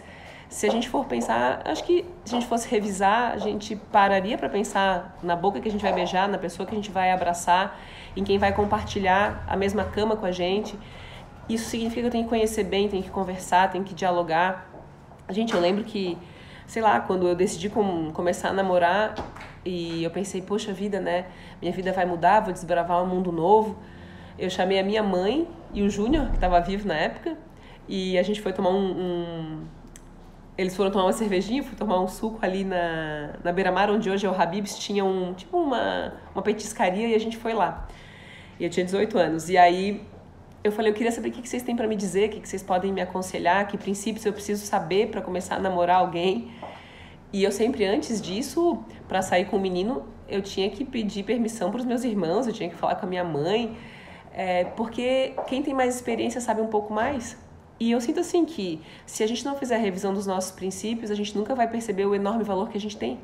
se a gente for pensar, acho que se a gente fosse revisar, a gente pararia para pensar na boca que a gente vai beijar, na pessoa que a gente vai abraçar, em quem vai compartilhar a mesma cama com a gente. Isso significa que eu tenho que conhecer bem, tenho que conversar, tenho que dialogar. Gente, eu lembro que, sei lá, quando eu decidi com, começar a namorar, e eu pensei, poxa vida, né? Minha vida vai mudar, vou desbravar um mundo novo. Eu chamei a minha mãe e o Júnior, que estava vivo na época, e a gente foi tomar um, um, Eles foram tomar uma cervejinha, fui tomar um suco ali na, na beira-mar, onde hoje é o Habib's, tinha um, tipo uma, uma petiscaria e a gente foi lá. E eu tinha 18 anos. E aí eu falei, eu queria saber o que vocês têm para me dizer, o que vocês podem me aconselhar, que princípios eu preciso saber para começar a namorar alguém. E eu sempre, antes disso, para sair com o menino, eu tinha que pedir permissão para os meus irmãos, eu tinha que falar com a minha mãe, é, porque quem tem mais experiência sabe um pouco mais. E eu sinto assim que se a gente não fizer a revisão dos nossos princípios, a gente nunca vai perceber o enorme valor que a gente tem.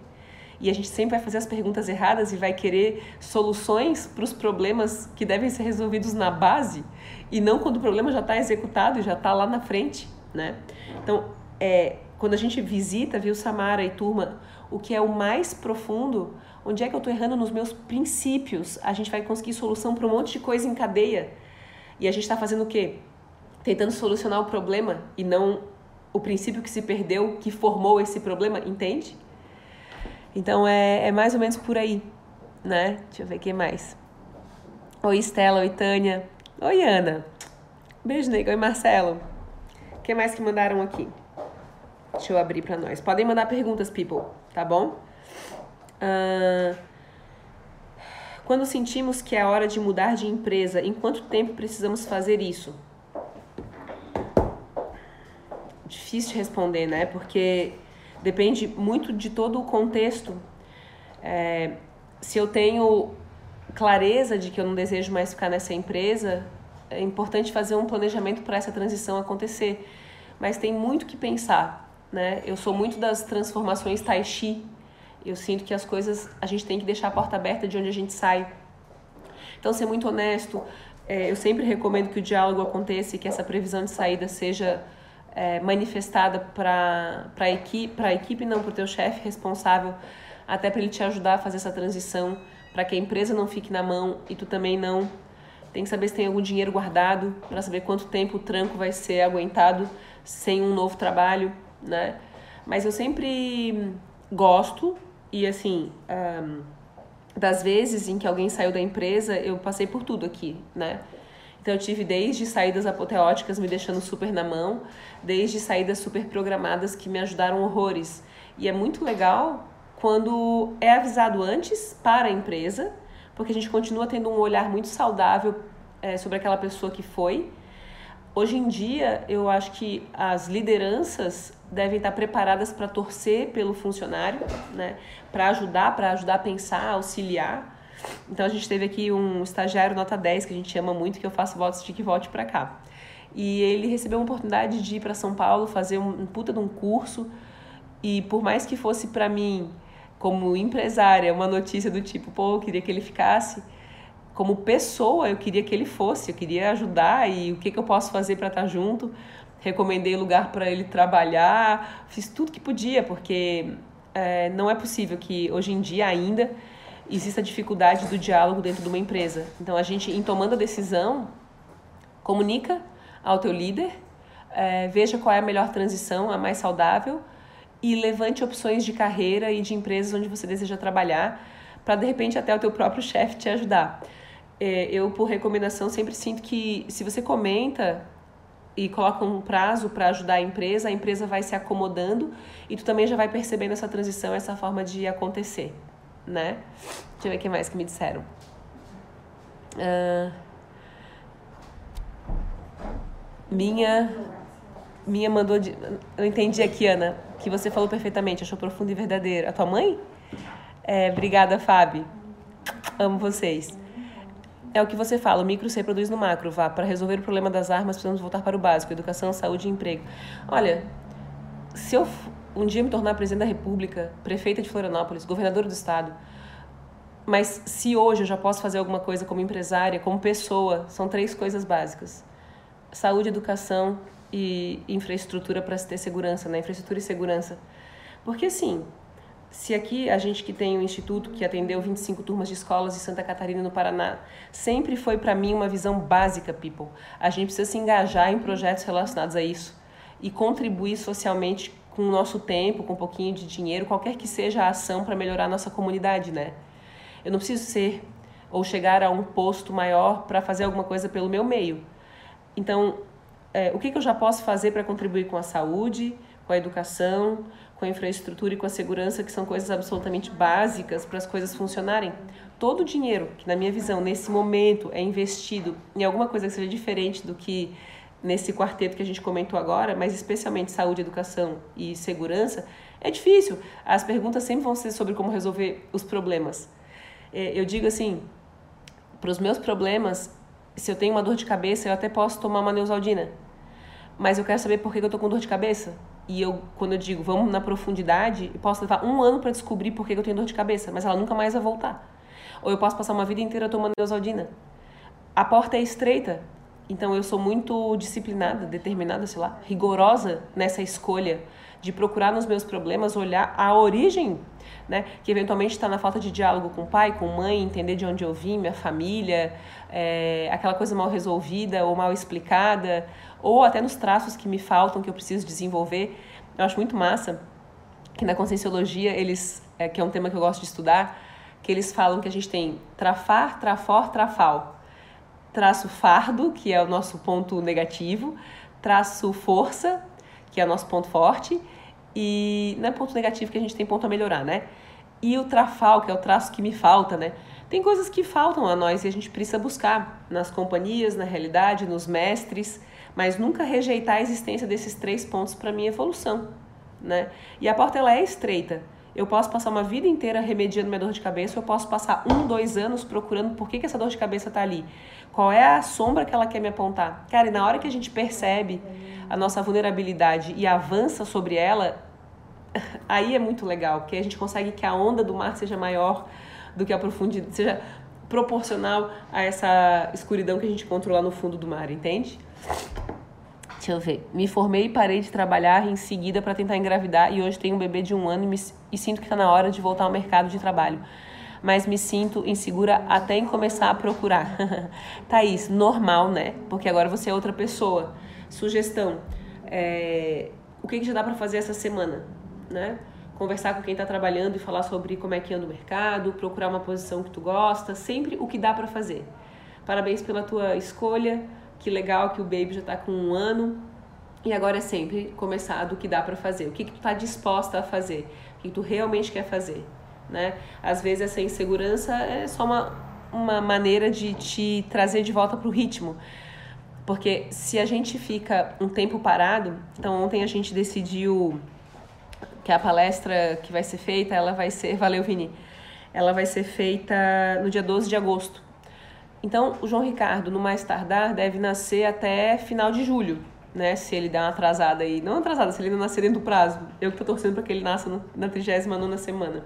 E a gente sempre vai fazer as perguntas erradas e vai querer soluções para os problemas que devem ser resolvidos na base e não quando o problema já está executado e já está lá na frente, né? Então, é, quando a gente visita, viu, Samara e turma, o que é o mais profundo, onde é que eu estou errando nos meus princípios, a gente vai conseguir solução para um monte de coisa em cadeia. E a gente está fazendo o quê? Tentando solucionar o problema e não o princípio que se perdeu, que formou esse problema, entende? Então é, é mais ou menos por aí, né? Deixa eu ver quem mais. Oi, Estela, oi, Tânia. Oi, Ana. Beijo, nega. Oi, Marcelo. O que mais que mandaram aqui? Deixa eu abrir para nós. Podem mandar perguntas, people, tá bom? Uh, quando sentimos que é hora de mudar de empresa, em quanto tempo precisamos fazer isso? Difícil de responder, né? Porque depende muito de todo o contexto. É, se eu tenho clareza de que eu não desejo mais ficar nessa empresa, é importante fazer um planejamento para essa transição acontecer. Mas tem muito que pensar né? Eu sou muito das transformações tai chi. Eu sinto que as coisas a gente tem que deixar a porta aberta de onde a gente sai. Então, ser muito honesto. É, eu sempre recomendo que o diálogo aconteça e que essa previsão de saída seja é, manifestada para a equipe, para a equipe não para o teu chefe responsável, até para ele te ajudar a fazer essa transição, para que a empresa não fique na mão e tu também não. Tem que saber se tem algum dinheiro guardado para saber quanto tempo o tranco vai ser aguentado sem um novo trabalho né? Mas eu sempre gosto e assim, um, das vezes em que alguém saiu da empresa, eu passei por tudo aqui, né? Então eu tive desde saídas apoteóticas me deixando super na mão, desde saídas super programadas que me ajudaram horrores. E é muito legal quando é avisado antes para a empresa, porque a gente continua tendo um olhar muito saudável é, sobre aquela pessoa que foi. Hoje em dia, eu acho que as lideranças devem estar preparadas para torcer pelo funcionário, né? para ajudar, para ajudar a pensar, auxiliar. Então a gente teve aqui um estagiário nota 10 que a gente ama muito, que eu faço votos de que volte para cá. E ele recebeu uma oportunidade de ir para São Paulo fazer um, um puta de um curso e por mais que fosse para mim como empresária uma notícia do tipo, pô, eu queria que ele ficasse, como pessoa, eu queria que ele fosse, eu queria ajudar e o que, que eu posso fazer para estar tá junto. Recomendei lugar para ele trabalhar, fiz tudo que podia, porque é, não é possível que hoje em dia ainda exista dificuldade do diálogo dentro de uma empresa. Então, a gente, em tomando a decisão, comunica ao teu líder, é, veja qual é a melhor transição, a mais saudável, e levante opções de carreira e de empresas onde você deseja trabalhar, para de repente até o teu próprio chefe te ajudar. É, eu, por recomendação, sempre sinto que se você comenta e coloca um prazo para ajudar a empresa, a empresa vai se acomodando e tu também já vai percebendo essa transição, essa forma de acontecer, né? Deixa eu ver o que mais que me disseram. Uh, minha minha mandou de, eu entendi aqui, Ana, que você falou perfeitamente, achou profundo e verdadeiro. A tua mãe? É, obrigada, Fábio. Amo vocês. É o que você fala, o micro se reproduz no macro, vá. Para resolver o problema das armas, precisamos voltar para o básico: educação, saúde e emprego. Olha, se eu um dia me tornar presidente da República, prefeita de Florianópolis, governadora do estado, mas se hoje eu já posso fazer alguma coisa como empresária, como pessoa, são três coisas básicas: saúde, educação e infraestrutura para se ter segurança, né? Infraestrutura e segurança. Porque assim, se aqui a gente que tem um instituto que atendeu 25 turmas de escolas de Santa Catarina no Paraná, sempre foi para mim uma visão básica, people. A gente precisa se engajar em projetos relacionados a isso e contribuir socialmente com o nosso tempo, com um pouquinho de dinheiro, qualquer que seja a ação para melhorar a nossa comunidade, né? Eu não preciso ser ou chegar a um posto maior para fazer alguma coisa pelo meu meio. Então, é, o que, que eu já posso fazer para contribuir com a saúde, com a educação, com a infraestrutura e com a segurança, que são coisas absolutamente básicas para as coisas funcionarem. Todo o dinheiro que, na minha visão, nesse momento é investido em alguma coisa que seja diferente do que nesse quarteto que a gente comentou agora, mas especialmente saúde, educação e segurança, é difícil. As perguntas sempre vão ser sobre como resolver os problemas. É, eu digo assim, para os meus problemas, se eu tenho uma dor de cabeça, eu até posso tomar uma neusaldina. Mas eu quero saber por que eu estou com dor de cabeça e eu, quando eu digo vamos na profundidade, eu posso levar um ano para descobrir por que eu tenho dor de cabeça, mas ela nunca mais vai voltar. Ou eu posso passar uma vida inteira tomando Neosaldina. A porta é estreita, então eu sou muito disciplinada, determinada, sei lá, rigorosa nessa escolha de procurar nos meus problemas olhar a origem, né? Que eventualmente está na falta de diálogo com o pai, com mãe, entender de onde eu vim, minha família, é, aquela coisa mal resolvida ou mal explicada, ou até nos traços que me faltam, que eu preciso desenvolver. Eu acho muito massa que na Conscienciologia, eles, é, que é um tema que eu gosto de estudar, que eles falam que a gente tem trafar, trafor, trafal. Traço fardo, que é o nosso ponto negativo, traço força, que é o nosso ponto forte, e não é ponto negativo que a gente tem ponto a melhorar, né? E o trafal, que é o traço que me falta, né? Tem coisas que faltam a nós e a gente precisa buscar nas companhias, na realidade, nos mestres, mas nunca rejeitar a existência desses três pontos para minha evolução, né? E a porta ela é estreita. Eu posso passar uma vida inteira remediando minha dor de cabeça, eu posso passar um, dois anos procurando por que, que essa dor de cabeça está ali. Qual é a sombra que ela quer me apontar? Cara, e na hora que a gente percebe a nossa vulnerabilidade e avança sobre ela, aí é muito legal, porque a gente consegue que a onda do mar seja maior do que a profundidade, seja proporcional a essa escuridão que a gente encontrou lá no fundo do mar, entende? Deixa eu ver. Me formei e parei de trabalhar em seguida para tentar engravidar e hoje tenho um bebê de um ano e, me, e sinto que está na hora de voltar ao mercado de trabalho. Mas me sinto insegura até em começar a procurar. Thaís, normal, né? Porque agora você é outra pessoa. Sugestão: é, o que, que já dá para fazer essa semana? Né? Conversar com quem está trabalhando e falar sobre como é que anda o mercado, procurar uma posição que tu gosta, sempre o que dá para fazer parabéns pela tua escolha, que legal que o baby já tá com um ano. E agora é sempre começar do que dá para fazer, o que, que tu tá disposta a fazer, o que tu realmente quer fazer, né? Às vezes essa insegurança é só uma, uma maneira de te trazer de volta pro ritmo. Porque se a gente fica um tempo parado, então ontem a gente decidiu que a palestra que vai ser feita, ela vai ser, valeu Vini, ela vai ser feita no dia 12 de agosto. Então, o João Ricardo, no mais tardar, deve nascer até final de julho, né? Se ele der uma atrasada aí. Não atrasada, se ele não nascer dentro do prazo. Eu que tô torcendo para que ele nasça no, na 39 semana.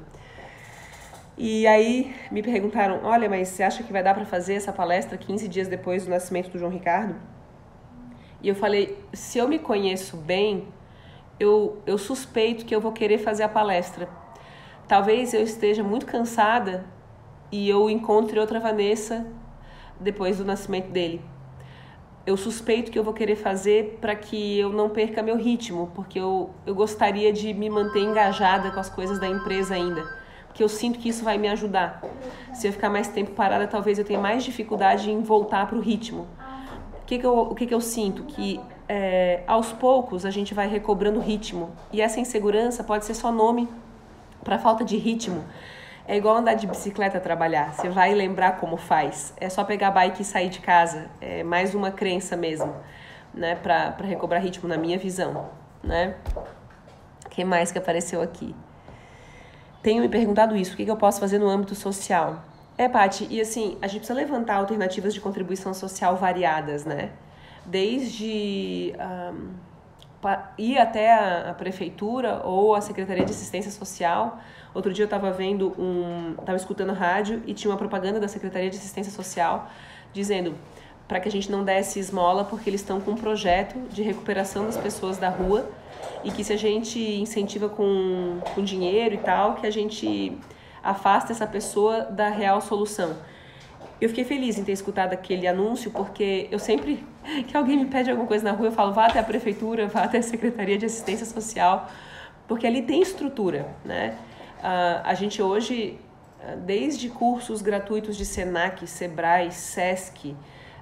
E aí me perguntaram: olha, mas você acha que vai dar para fazer essa palestra 15 dias depois do nascimento do João Ricardo? E eu falei: se eu me conheço bem, eu, eu suspeito que eu vou querer fazer a palestra. Talvez eu esteja muito cansada e eu encontre outra Vanessa depois do nascimento dele. Eu suspeito que eu vou querer fazer para que eu não perca meu ritmo, porque eu, eu gostaria de me manter engajada com as coisas da empresa ainda, porque eu sinto que isso vai me ajudar. Se eu ficar mais tempo parada, talvez eu tenha mais dificuldade em voltar para o ritmo. O que, que, eu, o que, que eu sinto? Que é, aos poucos a gente vai recobrando ritmo, e essa insegurança pode ser só nome para falta de ritmo. É igual andar de bicicleta trabalhar. Você vai lembrar como faz. É só pegar a bike e sair de casa. É mais uma crença mesmo, né? Pra, pra recobrar ritmo, na minha visão, né? O que mais que apareceu aqui? Tenho me perguntado isso. O que, que eu posso fazer no âmbito social? É, Paty, e assim, a gente precisa levantar alternativas de contribuição social variadas, né? Desde um, ir até a prefeitura ou a Secretaria de Assistência Social Outro dia eu estava vendo um, estava escutando rádio e tinha uma propaganda da Secretaria de Assistência Social dizendo para que a gente não desse esmola porque eles estão com um projeto de recuperação das pessoas da rua e que se a gente incentiva com, com dinheiro e tal, que a gente afasta essa pessoa da real solução. Eu fiquei feliz em ter escutado aquele anúncio, porque eu sempre que alguém me pede alguma coisa na rua, eu falo, vá até a prefeitura, vá até a Secretaria de Assistência Social, porque ali tem estrutura, né? Uh, a gente hoje, ah, desde cursos gratuitos de SENAC, SEBRAE, SESC,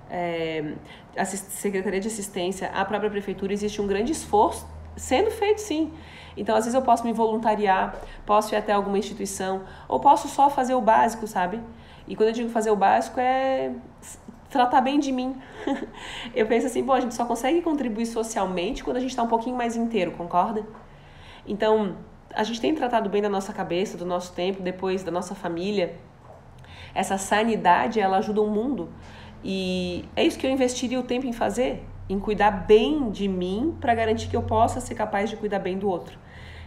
é, Secretaria de Assistência, a própria Prefeitura, existe um grande esforço sendo feito sim. Então, às vezes eu posso me voluntariar, posso ir até alguma instituição, ou posso só fazer o básico, sabe? E quando eu digo fazer o básico, é tratar bem de mim. eu penso assim, bom, a gente só consegue contribuir socialmente quando a gente está um pouquinho mais inteiro, concorda? Então, a gente tem tratado bem da nossa cabeça, do nosso tempo, depois da nossa família. Essa sanidade, ela ajuda o mundo. E é isso que eu investiria o tempo em fazer, em cuidar bem de mim para garantir que eu possa ser capaz de cuidar bem do outro.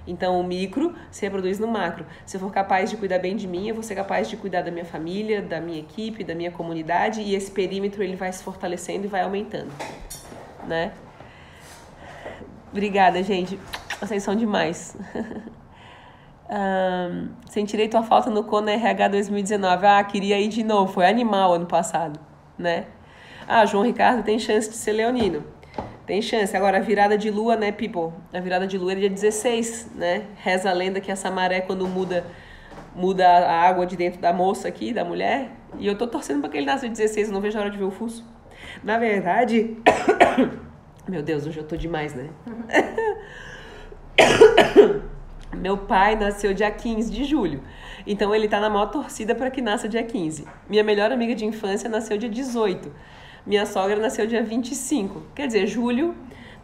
Então, o micro se reproduz no macro. Se eu for capaz de cuidar bem de mim, eu vou ser capaz de cuidar da minha família, da minha equipe, da minha comunidade e esse perímetro ele vai se fortalecendo e vai aumentando, né? Obrigada, gente. Vocês são demais. um, sentirei tua falta no Kona RH 2019. Ah, queria ir de novo. Foi animal ano passado, né? Ah, João Ricardo tem chance de ser leonino. Tem chance. Agora, a virada de lua, né, people? A virada de lua é dia 16, né? Reza a lenda que essa maré, quando muda muda a água de dentro da moça aqui, da mulher. E eu tô torcendo para que ele nasça de 16, eu não vejo a hora de ver o fuso. Na verdade... Meu Deus, hoje eu tô demais, né? Meu pai nasceu dia 15 de julho. Então ele tá na maior torcida para que nasça dia 15. Minha melhor amiga de infância nasceu dia 18. Minha sogra nasceu dia 25. Quer dizer, julho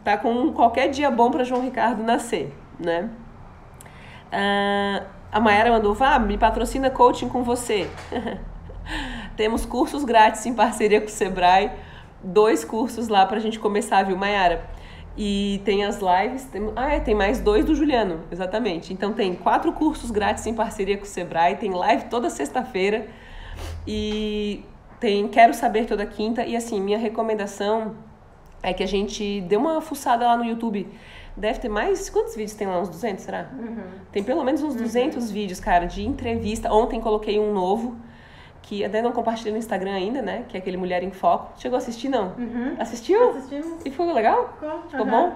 tá com qualquer dia bom para João Ricardo nascer, né? Ah, a Mayara mandou, vá, me patrocina coaching com você. Temos cursos grátis em parceria com o Sebrae. Dois cursos lá pra gente começar, viu, Mayara? E tem as lives. Tem, ah, é, tem mais dois do Juliano, exatamente. Então tem quatro cursos grátis em parceria com o Sebrae, tem live toda sexta-feira. E tem Quero Saber toda quinta. E assim, minha recomendação é que a gente dê uma fuçada lá no YouTube. Deve ter mais. Quantos vídeos tem lá? Uns 200, será? Uhum. Tem pelo menos uns uhum. 200 vídeos, cara, de entrevista. Ontem coloquei um novo que até não compartilhei no Instagram ainda, né? Que é aquele Mulher em Foco. Chegou a assistir, não? Uhum. Assistiu? Assistimos. E foi legal? Ficou, Ficou bom?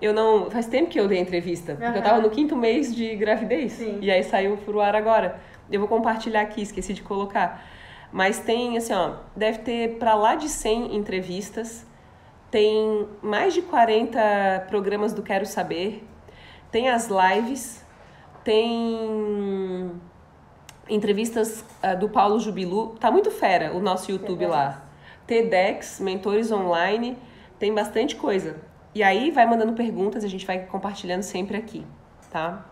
Eu não... Faz tempo que eu dei entrevista. Porque eu tava no quinto mês de gravidez. Sim. E aí saiu pro ar agora. Eu vou compartilhar aqui, esqueci de colocar. Mas tem, assim, ó, deve ter para lá de 100 entrevistas, tem mais de 40 programas do Quero Saber, tem as lives, tem entrevistas uh, do Paulo Jubilu. Tá muito fera o nosso YouTube lá. TEDx, mentores online, tem bastante coisa. E aí vai mandando perguntas, a gente vai compartilhando sempre aqui, tá?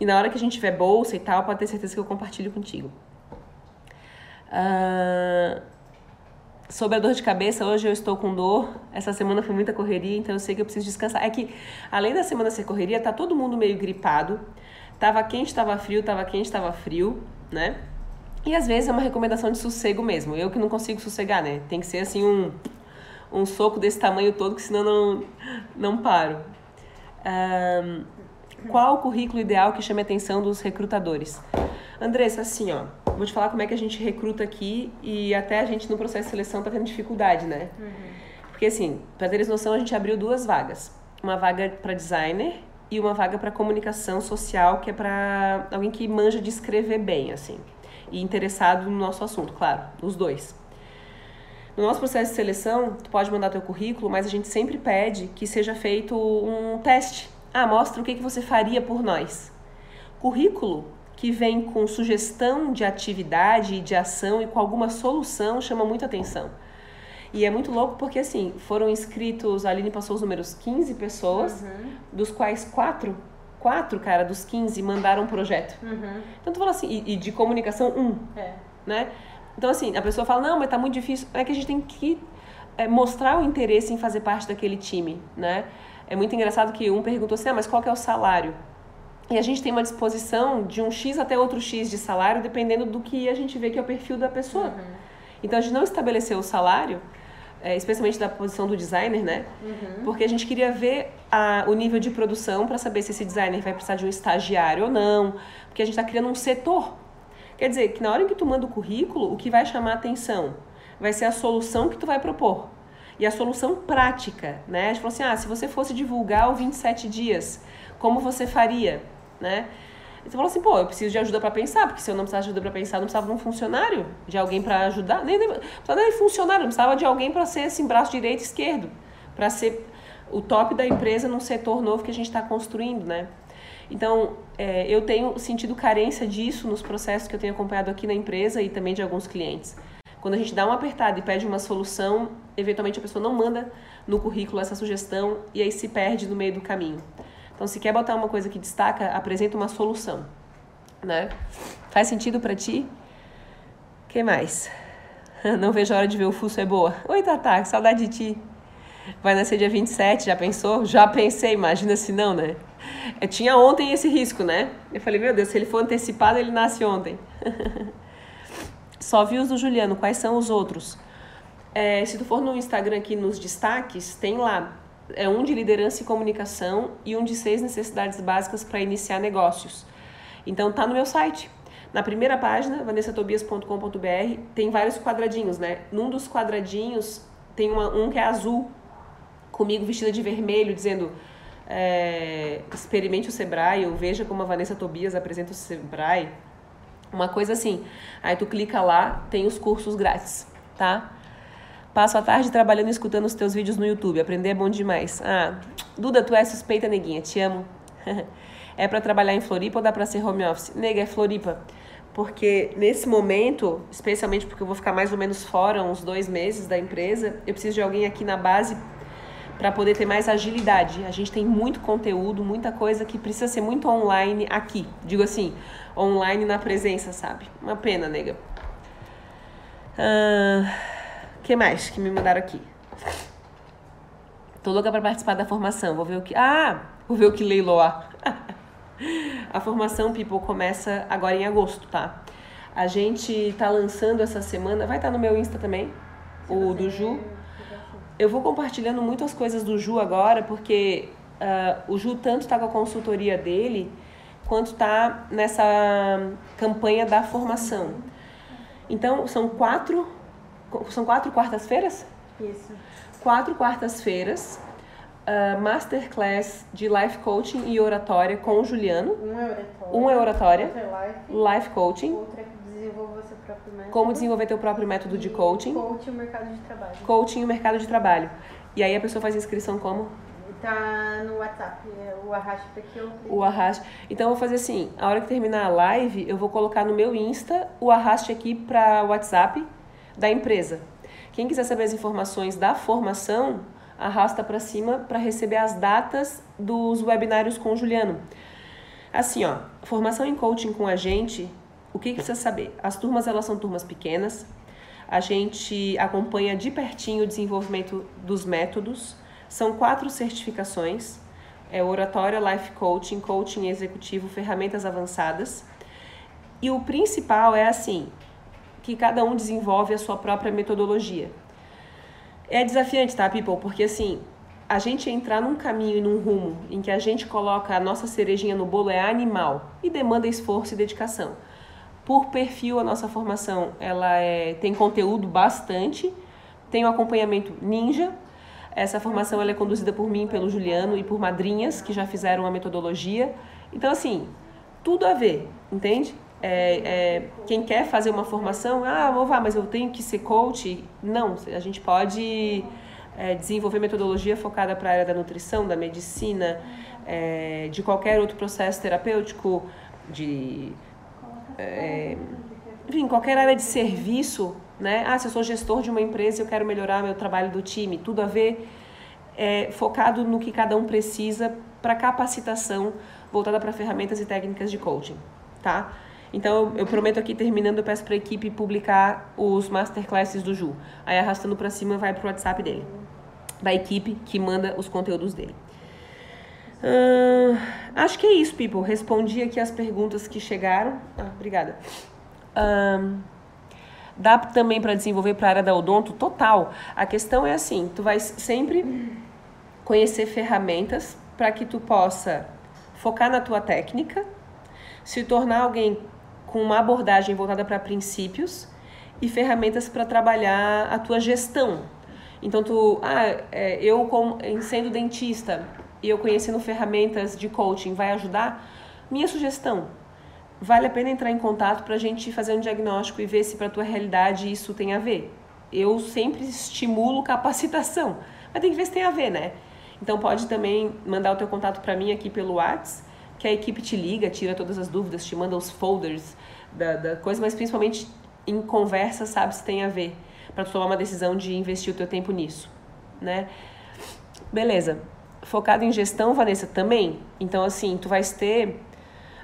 E na hora que a gente tiver bolsa e tal, pode ter certeza que eu compartilho contigo. Uh, sobre a dor de cabeça, hoje eu estou com dor. Essa semana foi muita correria, então eu sei que eu preciso descansar. É que, além da semana ser correria, tá todo mundo meio gripado. Tava quente, tava frio, tava quente, tava frio, né? E às vezes é uma recomendação de sossego mesmo. Eu que não consigo sossegar, né? Tem que ser assim um, um soco desse tamanho todo, que senão não, não paro. Um, qual o currículo ideal que chame a atenção dos recrutadores? Andressa, assim, ó, vou te falar como é que a gente recruta aqui e até a gente no processo de seleção tá tendo dificuldade, né? Uhum. Porque assim, para teres noção, a gente abriu duas vagas. Uma vaga para designer e uma vaga para comunicação social, que é para alguém que manja de escrever bem, assim. E interessado no nosso assunto, claro, os dois. No nosso processo de seleção, tu pode mandar teu currículo, mas a gente sempre pede que seja feito um teste. Ah, mostra o que, que você faria por nós. Currículo que vem com sugestão de atividade de ação e com alguma solução chama muita atenção. E é muito louco porque, assim, foram inscritos, a Aline passou os números 15 pessoas, uhum. dos quais quatro, quatro, cara, dos 15 mandaram um projeto. Uhum. Então tu fala assim, e, e de comunicação, um. É. Né? Então, assim, a pessoa fala, não, mas tá muito difícil. É que a gente tem que é, mostrar o interesse em fazer parte daquele time, né? É muito engraçado que um perguntou assim, ah, mas qual que é o salário? E a gente tem uma disposição de um X até outro X de salário, dependendo do que a gente vê que é o perfil da pessoa. Uhum. Então, a gente não estabeleceu o salário, é, especialmente da posição do designer, né? Uhum. Porque a gente queria ver a, o nível de produção para saber se esse designer vai precisar de um estagiário ou não. Porque a gente está criando um setor. Quer dizer, que na hora em que tu manda o currículo, o que vai chamar a atenção vai ser a solução que tu vai propor. E a solução prática, né? A gente falou assim, ah, se você fosse divulgar o 27 dias, como você faria? né? E você falou assim, pô, eu preciso de ajuda para pensar, porque se eu não precisasse de ajuda para pensar, eu não precisava de um funcionário, de alguém para ajudar, nem, nem precisava nem funcionário, não precisava de alguém para ser assim, braço direito e esquerdo, para ser o top da empresa num setor novo que a gente está construindo, né? Então, é, eu tenho sentido carência disso nos processos que eu tenho acompanhado aqui na empresa e também de alguns clientes. Quando a gente dá uma apertada e pede uma solução, eventualmente a pessoa não manda no currículo essa sugestão e aí se perde no meio do caminho. Então, se quer botar uma coisa que destaca, apresenta uma solução, né? Faz sentido para ti? que mais? Não vejo a hora de ver o Fuso é boa. Oi, Tata, que saudade de ti. Vai nascer dia 27, já pensou? Já pensei, imagina se não, né? Eu tinha ontem esse risco, né? Eu falei, meu Deus, se ele for antecipado, ele nasce ontem. Só vi os do Juliano, quais são os outros? É, se tu for no Instagram aqui nos destaques, tem lá é um de liderança e comunicação e um de seis necessidades básicas para iniciar negócios. Então tá no meu site. Na primeira página, vanessatobias.com.br, tem vários quadradinhos, né? Num dos quadradinhos tem uma, um que é azul, comigo vestida de vermelho, dizendo é, experimente o Sebrae, ou veja como a Vanessa Tobias apresenta o Sebrae. Uma coisa assim. Aí tu clica lá, tem os cursos grátis, tá? Passo a tarde trabalhando e escutando os teus vídeos no YouTube. Aprender é bom demais. Ah, Duda, tu é suspeita, neguinha. Te amo. é para trabalhar em Floripa ou dá para ser home office? Nega, é Floripa. Porque nesse momento, especialmente porque eu vou ficar mais ou menos fora uns dois meses da empresa, eu preciso de alguém aqui na base para poder ter mais agilidade. A gente tem muito conteúdo, muita coisa que precisa ser muito online aqui. Digo assim, online na presença, sabe? Uma pena, nega. Ah que mais que me mandaram aqui? Tô louca para participar da formação. Vou ver o que. Ah, vou ver o que leiloar. a formação People começa agora em agosto, tá? A gente tá lançando essa semana, vai estar tá no meu Insta também, o do Ju. Eu vou compartilhando muitas coisas do Ju agora, porque uh, o Ju tanto está com a consultoria dele, quanto tá nessa campanha da formação. Então, são quatro são quatro quartas-feiras? Isso. Quatro quartas-feiras. Uh, masterclass de life coaching e oratória com o Juliano. Um é oratória. Um é oratória. É life. Life coaching. Outro é desenvolva seu próprio método. Como desenvolver teu próprio método de coaching. Coaching e o mercado de trabalho. Coaching e o mercado de trabalho. E aí a pessoa faz inscrição como? Tá no WhatsApp, é o arraste pra que eu O arraste. Então eu vou fazer assim, a hora que terminar a live, eu vou colocar no meu Insta o arraste aqui para WhatsApp da empresa. Quem quiser saber as informações da formação, arrasta para cima para receber as datas dos webinários com o Juliano. Assim, ó, formação em coaching com a gente, o que, que precisa saber? As turmas elas são turmas pequenas. A gente acompanha de pertinho o desenvolvimento dos métodos. São quatro certificações: é oratória, life coaching, coaching executivo, ferramentas avançadas. E o principal é assim, que cada um desenvolve a sua própria metodologia. É desafiante, tá, people? Porque assim, a gente entrar num caminho e num rumo em que a gente coloca a nossa cerejinha no bolo é animal e demanda esforço e dedicação. Por perfil, a nossa formação ela é, tem conteúdo bastante, tem o acompanhamento ninja. Essa formação ela é conduzida por mim, pelo Juliano e por madrinhas que já fizeram a metodologia. Então, assim, tudo a ver, entende? É, é, quem quer fazer uma formação, ah, vou vá, mas eu tenho que ser coach. Não, a gente pode é, desenvolver metodologia focada para a área da nutrição, da medicina, é, de qualquer outro processo terapêutico, de é, enfim, qualquer área de serviço, né? Ah, se eu sou gestor de uma empresa eu quero melhorar meu trabalho do time, tudo a ver é, focado no que cada um precisa para capacitação voltada para ferramentas e técnicas de coaching, tá? Então, eu prometo aqui, terminando, eu peço para a equipe publicar os masterclasses do Ju. Aí, arrastando para cima, vai para o WhatsApp dele. Da equipe que manda os conteúdos dele. Uh, acho que é isso, people. Respondi aqui as perguntas que chegaram. Ah, obrigada. Uh, dá também para desenvolver para a área da odonto total. A questão é assim, tu vai sempre conhecer ferramentas para que tu possa focar na tua técnica, se tornar alguém com uma abordagem voltada para princípios e ferramentas para trabalhar a tua gestão. Então tu, ah, é, eu como, sendo dentista, e eu conhecendo ferramentas de coaching vai ajudar, minha sugestão, vale a pena entrar em contato para a gente fazer um diagnóstico e ver se para a tua realidade isso tem a ver. Eu sempre estimulo capacitação, mas tem que ver se tem a ver, né? Então pode também mandar o teu contato para mim aqui pelo WhatsApp, que a equipe te liga, tira todas as dúvidas, te manda os folders da, da coisa, mas principalmente em conversa sabe se tem a ver, para tu tomar uma decisão de investir o teu tempo nisso, né? Beleza focado em gestão, Vanessa, também. Então, assim, tu vais ter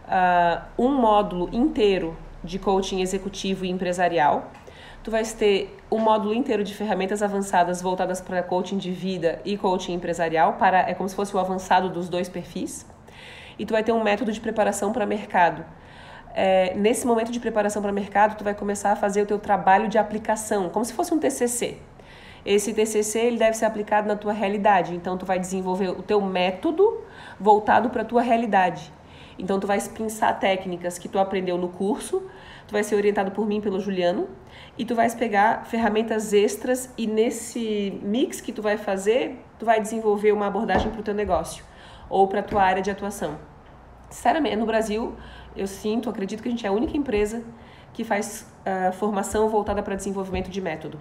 uh, um módulo inteiro de coaching executivo e empresarial. Tu vais ter um módulo inteiro de ferramentas avançadas voltadas para coaching de vida e coaching empresarial, para é como se fosse o avançado dos dois perfis. E tu vai ter um método de preparação para mercado. É, nesse momento de preparação para mercado, tu vai começar a fazer o teu trabalho de aplicação, como se fosse um TCC. Esse TCC ele deve ser aplicado na tua realidade. Então tu vai desenvolver o teu método voltado para a tua realidade. Então tu vai pensar técnicas que tu aprendeu no curso, tu vai ser orientado por mim pelo Juliano e tu vais pegar ferramentas extras e nesse mix que tu vai fazer, tu vai desenvolver uma abordagem para o teu negócio ou para a tua área de atuação. Sinceramente, no Brasil, eu sinto, acredito que a gente é a única empresa que faz uh, formação voltada para desenvolvimento de método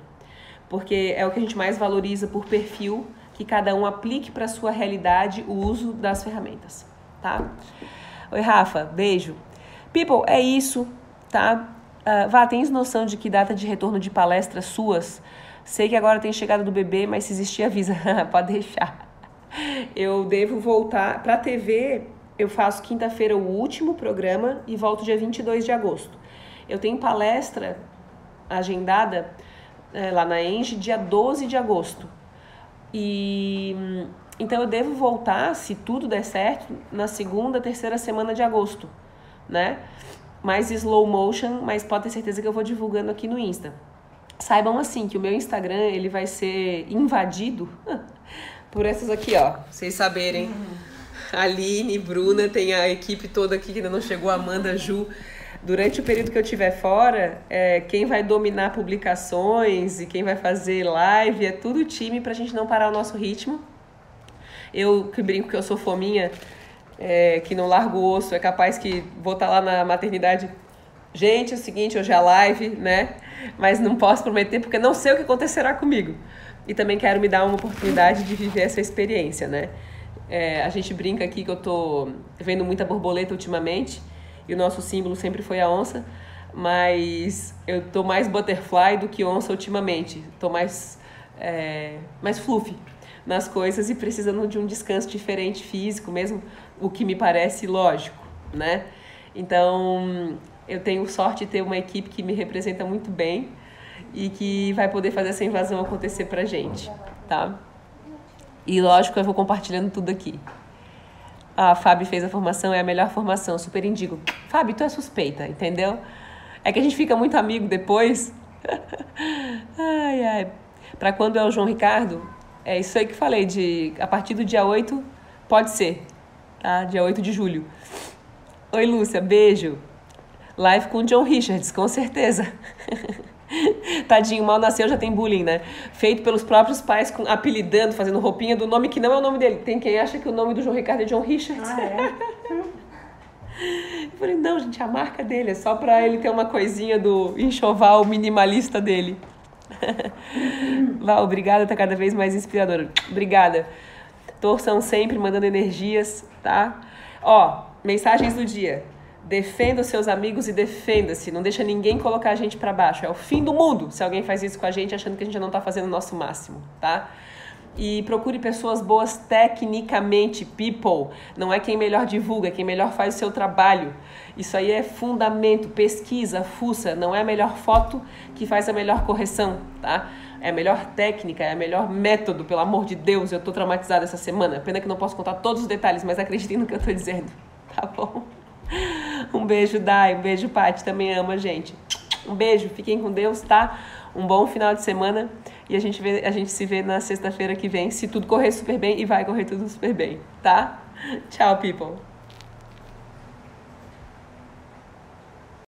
porque é o que a gente mais valoriza por perfil, que cada um aplique para sua realidade o uso das ferramentas, tá? Oi, Rafa, beijo. People, é isso, tá? Uh, Vá, tens noção de que data de retorno de palestras suas? Sei que agora tem chegada do bebê, mas se existir, avisa. Pode deixar. Eu devo voltar para a TV. Eu faço quinta-feira o último programa e volto dia 22 de agosto. Eu tenho palestra agendada é, lá na Enge, dia 12 de agosto. E então eu devo voltar, se tudo der certo, na segunda, terceira semana de agosto, né? Mais slow motion, mas pode ter certeza que eu vou divulgando aqui no Insta. Saibam assim que o meu Instagram ele vai ser invadido por essas aqui, ó. Vocês saberem. Uhum. Aline, Bruna, tem a equipe toda aqui que ainda não chegou, Amanda, Ju durante o período que eu estiver fora, é, quem vai dominar publicações e quem vai fazer live é tudo time para a gente não parar o nosso ritmo. Eu que brinco que eu sou fominha, é, que não largo o osso, é capaz que vou estar tá lá na maternidade gente, é o seguinte, hoje é live, né? Mas não posso prometer porque não sei o que acontecerá comigo. E também quero me dar uma oportunidade de viver essa experiência, né? É, a gente brinca aqui que eu tô vendo muita borboleta ultimamente e o nosso símbolo sempre foi a onça, mas eu tô mais butterfly do que onça ultimamente. Tô mais, é, mais fluffy nas coisas e precisando de um descanso diferente físico, mesmo o que me parece lógico, né? Então, eu tenho sorte de ter uma equipe que me representa muito bem e que vai poder fazer essa invasão acontecer pra gente, tá? E lógico, eu vou compartilhando tudo aqui. A Fábio fez a formação, é a melhor formação, super indigo. Fábio, tu é suspeita, entendeu? É que a gente fica muito amigo depois. ai, ai. Pra quando é o João Ricardo, é isso aí que falei, de a partir do dia 8, pode ser, tá? Dia 8 de julho. Oi, Lúcia, beijo. Live com o John Richards, com certeza. Tadinho, mal nasceu, já tem bullying, né? Feito pelos próprios pais, com, apelidando, fazendo roupinha do nome que não é o nome dele. Tem quem acha que o nome do João Ricardo é John Richards. Ah, é? Eu falei, não, gente, a marca dele é só pra ele ter uma coisinha do enxoval minimalista dele. Val, obrigada, tá cada vez mais inspiradora. Obrigada. Torçam sempre, mandando energias, tá? Ó, mensagens do dia. Defenda os seus amigos e defenda-se. Não deixa ninguém colocar a gente para baixo. É o fim do mundo se alguém faz isso com a gente achando que a gente não tá fazendo o nosso máximo, tá? E procure pessoas boas tecnicamente, people. Não é quem melhor divulga, é quem melhor faz o seu trabalho. Isso aí é fundamento, pesquisa, fuça. Não é a melhor foto que faz a melhor correção, tá? É a melhor técnica, é o melhor método, pelo amor de Deus. Eu tô traumatizada essa semana. Pena que não posso contar todos os detalhes, mas acreditem no que eu tô dizendo, tá bom? Um beijo, Dai. Um beijo, Paty. Também ama a gente. Um beijo. Fiquem com Deus, tá? Um bom final de semana. E a gente, vê, a gente se vê na sexta-feira que vem, se tudo correr super bem. E vai correr tudo super bem, tá? Tchau, people.